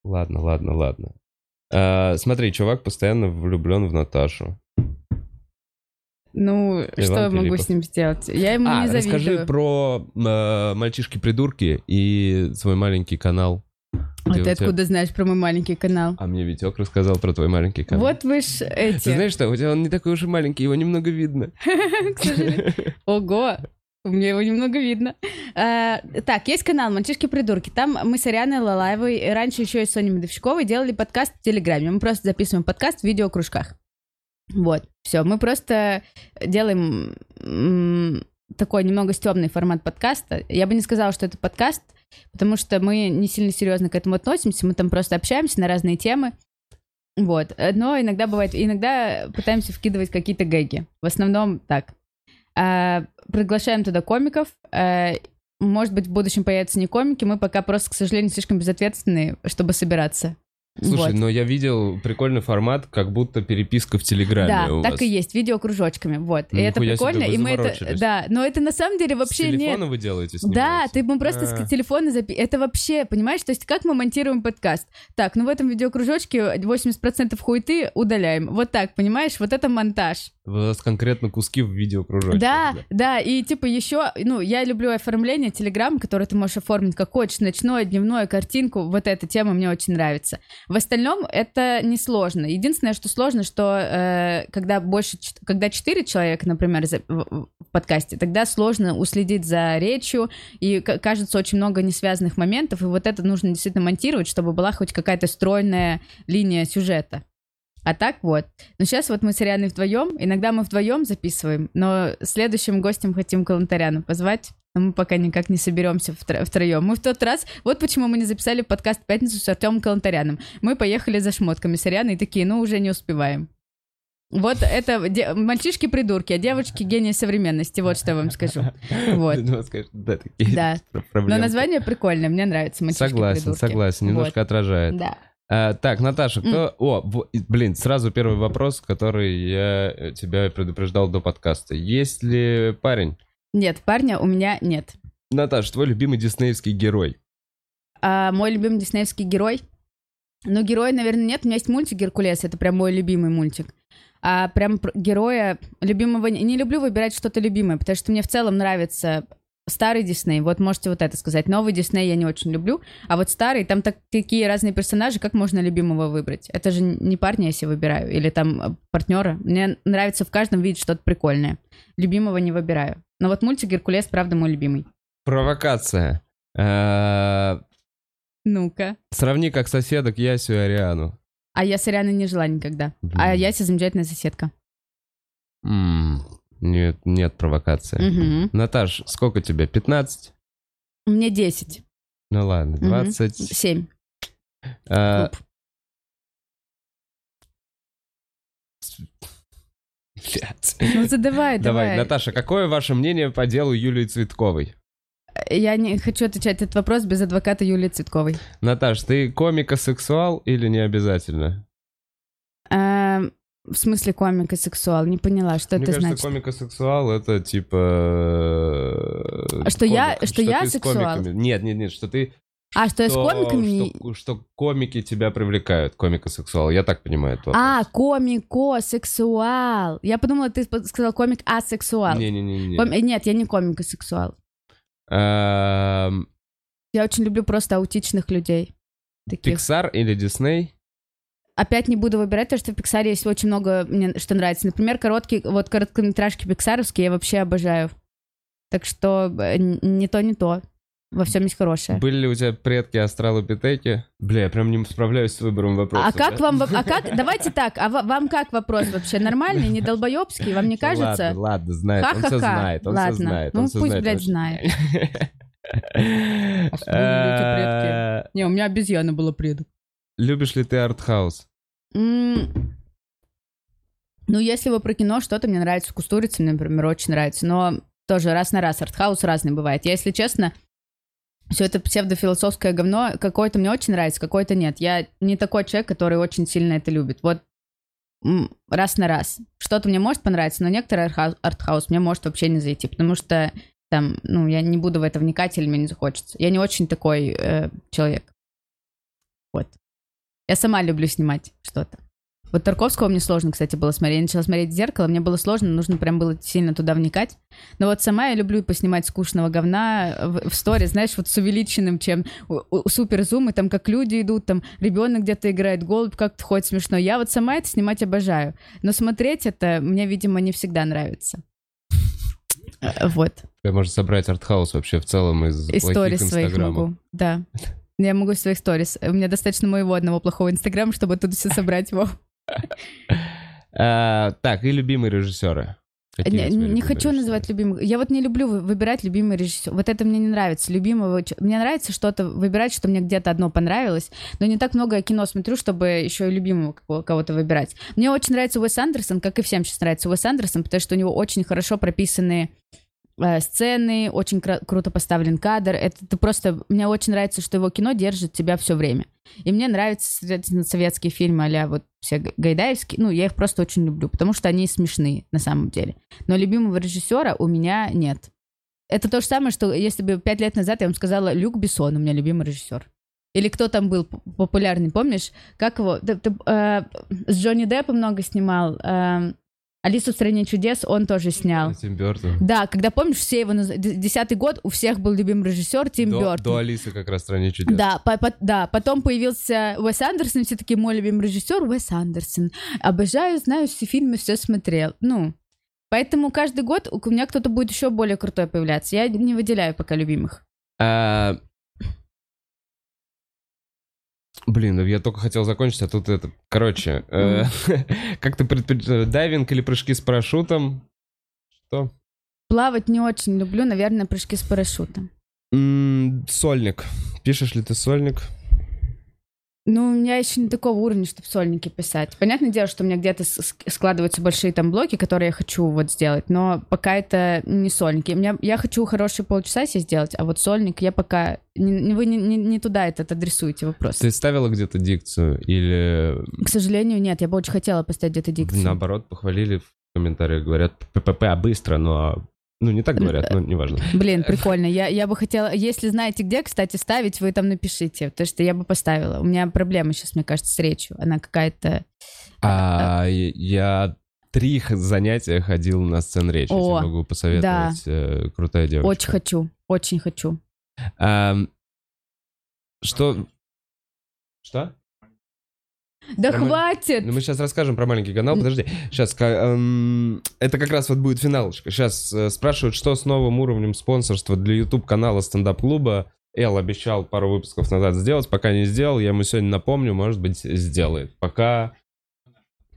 Ладно, ладно, ладно. А, Смотри, чувак постоянно влюблен в Наташу. Ну, что я могу Филиппов. с ним сделать? Я ему А, не расскажи завидую. про э, мальчишки-придурки и свой маленький канал. А ты тебя- откуда знаешь про мой маленький канал? А мне Витек рассказал про твой маленький канал. Вот вы ж эти... Ты знаешь что, у тебя он не такой уж и маленький, его немного видно. Ого! Мне его немного видно. А, так, есть канал «Мальчишки-придурки». Там мы с Арианой Лалаевой, раньше еще и с Соней Медовщиковой делали подкаст в Телеграме. Мы просто записываем подкаст в видеокружках. Вот, все. Мы просто делаем такой немного стебный формат подкаста. Я бы не сказала, что это подкаст, потому что мы не сильно серьезно к этому относимся. Мы там просто общаемся на разные темы. Вот. Но иногда бывает, иногда пытаемся вкидывать какие-то гэги. В основном так. А, приглашаем туда комиков. А, может быть, в будущем появятся не комики. Мы пока просто, к сожалению, слишком безответственные, чтобы собираться. Слушай, Вот. но я видел прикольный формат, как будто переписка в Телеграме Да, у так вас. и есть, видеокружочками, вот. И это себе, прикольно, вы и мы это, да, но это на самом деле С вообще нет. телефона вы делаете Да, снимаете? ты мы просто А. с телефона запи... Это вообще, понимаешь, то есть как мы монтируем подкаст? Так, ну в этом видеокружочке 80% хуеты удаляем. Вот так, понимаешь? Вот это монтаж. Вас конкретно куски в видеокружочках. Да, да, и типа еще, ну, я люблю оформление Телеграм, которое ты можешь оформить как хочешь, ночное, дневное, картинку, вот эта тема мне очень нравится. В остальном это несложно. Единственное, что сложно, что э, когда больше, когда четыре человека, например, за- в, в подкасте, тогда сложно уследить за речью, и кажется очень много несвязанных моментов, и вот это нужно действительно монтировать, чтобы была хоть какая-то стройная линия сюжета. А так вот. Но сейчас вот мы с Арианой вдвоем. Иногда мы вдвоем записываем, но следующим гостем хотим Калантаряна позвать. Но мы пока никак не соберемся втро- втроем. Мы в тот раз... Вот почему мы не записали подкаст в пятницу с Артемом Калантаряном. Мы поехали за шмотками с Арианой и такие, ну, уже не успеваем. Вот это де- мальчишки-придурки, а девочки гении современности, вот что я вам скажу. Вот. Ну, Да, такие Да. Но название прикольное, мне нравится, Согласен, мальчишки-придурки. согласен, немножко отражает. Да. А, так, Наташа, кто... О, в- и, блин, сразу первый вопрос, который я э, тебя предупреждал до подкаста. Есть ли парень? Нет, парня у меня нет. Наташа, твой любимый диснеевский герой? А мой любимый диснеевский герой? Ну, героя, наверное, нет. У меня есть мультик «Геркулес», это прям мой любимый мультик. А прям пр- героя любимого... Не люблю выбирать что-то любимое, потому что мне в целом нравится старый Дисней. Вот можете вот это сказать. Новый Дисней я не очень люблю, а вот старый, там так, такие разные персонажи, как можно любимого выбрать? Это же не парня, если выбираю, или там э, партнера. Мне нравится в каждом видеть что-то прикольное. Любимого не выбираю. Но вот мультик «Геркулес», правда, мой любимый. Провокация. А, Ну-ка. Сравни как соседок Ясю и Ариану. А я с Арианой не жила никогда. А Яся замечательная соседка. Нет, нет провокации. Мгм. Наташ, сколько тебе? 15? Мне 10. Ну ладно, Мгм. 20. 7. А, Клуб. блядь. Ну задавай, Давай, давай. Наташа, какое ваше мнение по делу Юлии Цветковой? Я не хочу отвечать этот вопрос без адвоката Юлии Цветковой. Наташ, ты комика-сексуал или не обязательно? В смысле комика сексуал? Не поняла, что Мне это кажется, значит. комика-сексуал это типа... э, что я- комик, что я сексуал? Нет, нет, нет, что ты А, что я с что- комиками... Что, что комики тебя привлекают, комика-сексуал. Я так понимаю это. А, комико-сексуал. Я подумала, ты сказал комик-асексуал. Не-не-не. Ком- Нет, я не комик-сексуал. Эм, Я очень люблю просто аутичных людей. Таких. Pixar или Disney? Опять не буду выбирать, потому что в Пиксаре есть очень много мне что нравится. Например, короткие, вот короткометражки пиксаровские я вообще обожаю. Так что э, не то, не то. Во всем есть хорошее. Были ли у тебя предки астралопитеки? Бля, я прям не справляюсь с выбором вопросов. А как да? вам, а как, давайте так, а ва- вам как вопрос вообще? Нормальный, не долбоебский, вам не кажется? Ладно, ладно, знает, он все Ха-ха-ха. знает, он Ладно. все знает. Ну, всё пусть, знает блядь, знает. А предки? Э, Не, у меня обезьяна была предок. Любишь ли ты артхаус? Ну, если вы про кино, что-то мне нравится. Кустурица, мне, например, очень нравится. Но тоже раз на раз. Артхаус разный бывает. Я, если честно, все это псевдофилософское говно, какое-то мне очень нравится, какое-то нет. Я не такой человек, который очень сильно это любит. Вот раз на раз. Что-то мне может понравиться, но некоторый артхаус мне может вообще не зайти, потому что там, ну, я не буду в это вникать или мне не захочется. Я не очень такой э, человек. Вот. Я сама люблю снимать что-то. Вот Тарковского мне сложно, кстати, было смотреть. Я начала смотреть в зеркало, мне было сложно, нужно прям было сильно туда вникать. Но вот сама я люблю поснимать скучного говна в, в сторе, знаешь, вот с увеличенным, чем у- у- супер зум, и там как люди идут, там ребенок где-то играет, голубь как-то ходит смешно. Я вот сама это снимать обожаю. Но смотреть это мне, видимо, не всегда нравится. Э, Вот. Я можно собрать артхаус вообще в целом из сторис своих могу, да. Я могу из своих сторис. У меня достаточно моего одного плохого инстаграма, чтобы оттуда все собрать его. А, Так, и любимые режиссеры. Какие Не, не хочу режиссеры? называть любимых. Я вот не люблю вы- выбирать любимый режиссер. Вот это мне не нравится. Любимого. Мне нравится что-то выбирать, что мне где-то одно понравилось. Но не так много кино смотрю, чтобы еще и любимого кого-то выбирать. Мне очень нравится Уэс Андерсон, как и всем сейчас нравится Уэс Андерсон, потому что у него очень хорошо прописаны э, сцены, очень кра- круто поставлен кадр. Это ты просто... Мне очень нравится, что его кино держит тебя все время. И мне нравятся, соответственно, советские фильмы а вот все гайдаевские. Ну, я их просто очень люблю, потому что они смешные на самом деле. Но любимого режиссера у меня нет. Это то же самое, что если бы пять лет назад я вам сказала, Люк Бессон у меня любимый режиссер. Или кто там был популярный, помнишь? Как его? Ты- ты, э, с Джонни Деппом много снимал. э, Алису в стране чудес он тоже снял. Тим Бёртон. Да, когда помнишь, все его наз- десятый год у всех был любимый режиссер Тим До, Бёртон. до Алисы как раз в стране чудес. Да, по- по- да, потом появился Уэс Андерсон, и все таки мой любимый режиссер Уэс Андерсон. Обожаю, знаю все фильмы, все смотрел. Ну, поэтому каждый год у меня кто-то будет еще более крутой появляться. Я не выделяю пока любимых. А, Блин, ну я только хотел закончить, а тут это... Короче, э, как ты предпочитаешь, дайвинг или прыжки с парашютом? Что? Плавать не очень люблю, наверное, прыжки с парашютом. М, Сольник. Пишешь ли ты сольник? Ну, у меня еще не такого уровня, чтобы сольники писать. Понятное дело, что у меня где-то складываются большие там блоки, которые я хочу вот сделать, но пока это не сольники. У меня, я хочу хорошие полчаса себе сделать, а вот сольник я пока... Не- вы не, не- не туда этот адресуете вопрос. Ты ставила где-то дикцию или К сожалению, нет. Я бы очень хотела поставить где-то дикцию. наоборот похвалили в комментариях, говорят ППП, а быстро, но... Ну, не так говорят, но неважно. Блин, прикольно. Я, я бы хотела... Если знаете, где, кстати, ставить, вы там напишите. Потому что я бы поставила. У меня проблема сейчас, мне кажется, с речью. Она какая-то... А я три занятия ходил на сцен речи. Я О, тебе могу посоветовать. э, Крутая девочка. Очень хочу. Очень хочу. Ам, Что? Что? Да ма- хватит! Ну, мы сейчас расскажем про маленький канал. Подожди. Сейчас, это как раз вот будет финалочка. Сейчас спрашивают, что с новым уровнем спонсорства для YouTube канала стендап-клуба. Эл обещал пару выпусков назад сделать, пока не сделал. Я ему сегодня напомню, может быть, сделает. Пока...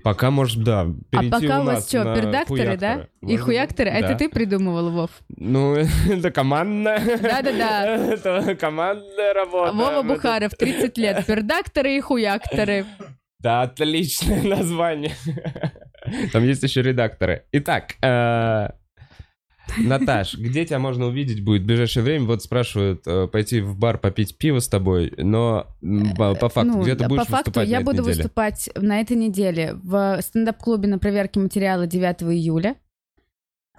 Пока, может, да, А перейти пока у нас вас что, пердакторы, да? И хуякторы? да. Это ты придумывал, Вов? Ну, это командная. Да-да-да. Это командная работа. Вова Бухаров, 30 лет. Пердакторы и хуякторы. Да, отличное название. Там есть еще редакторы. Итак, э, Наташ, где тебя можно увидеть будет в ближайшее время? Вот спрашивают э, пойти в бар попить пиво с тобой, но м, по факту, Ну, где ты будешь По факту выступать я буду неделе? выступать на этой неделе в стендап-клубе на проверке материала 9 июля.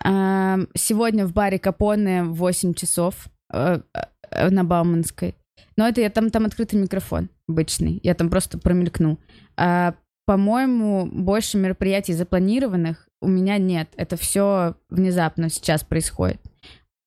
Сегодня в баре Капоне в 8 часов э, э, на Бауманской. Но это я там, там открытый микрофон обычный. Я там просто промелькну. А, по-моему, больше мероприятий запланированных у меня нет. Это все внезапно сейчас происходит.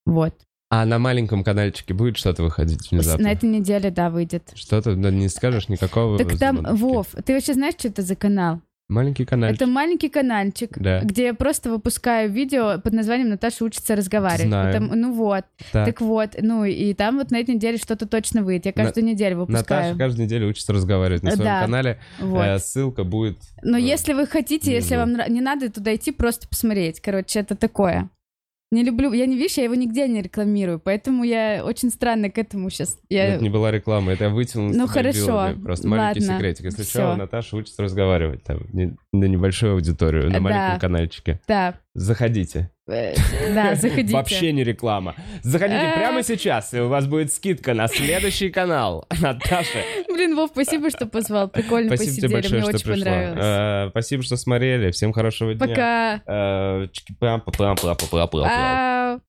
Вот. А на маленьком каналчике будет что-то выходить внезапно? На этой неделе, да, выйдет. Что-то ну, не скажешь никакого. Так там? Вов, ты вообще знаешь, что это за канал? Маленький канальчик. Это маленький каналчик, Да. где я просто выпускаю видео под названием «Наташа учится разговаривать». Знаю. Там- ну вот, Так. так вот, ну и там вот на этой неделе что-то точно выйдет. Я каждую неделю выпускаю. Наташа каждую неделю учится разговаривать на своем Да. канале. Вот. Э, ссылка будет. Но э, если вы хотите, если вам не надо туда идти, просто посмотреть. Короче, это такое. Не люблю, я не видишь, я его нигде не рекламирую, поэтому я очень странно к этому сейчас. Я... Это не была реклама, это я вытянул Ну, хорошо, вилами. Просто маленький ладно, секретик. Если всё. что, Наташа учится разговаривать там не- на небольшую аудиторию, на Да. маленьком канальчике. Да, Заходите. э, да, заходите. Вообще не реклама. Заходите Э. прямо сейчас, и у вас будет скидка на следующий канал. Наташа, Блин, Вов, спасибо, что позвал. Прикольно спасибо посидели, большое, мне что очень пришла. понравилось. Э, Спасибо, что смотрели. Всем хорошего дня. Пока.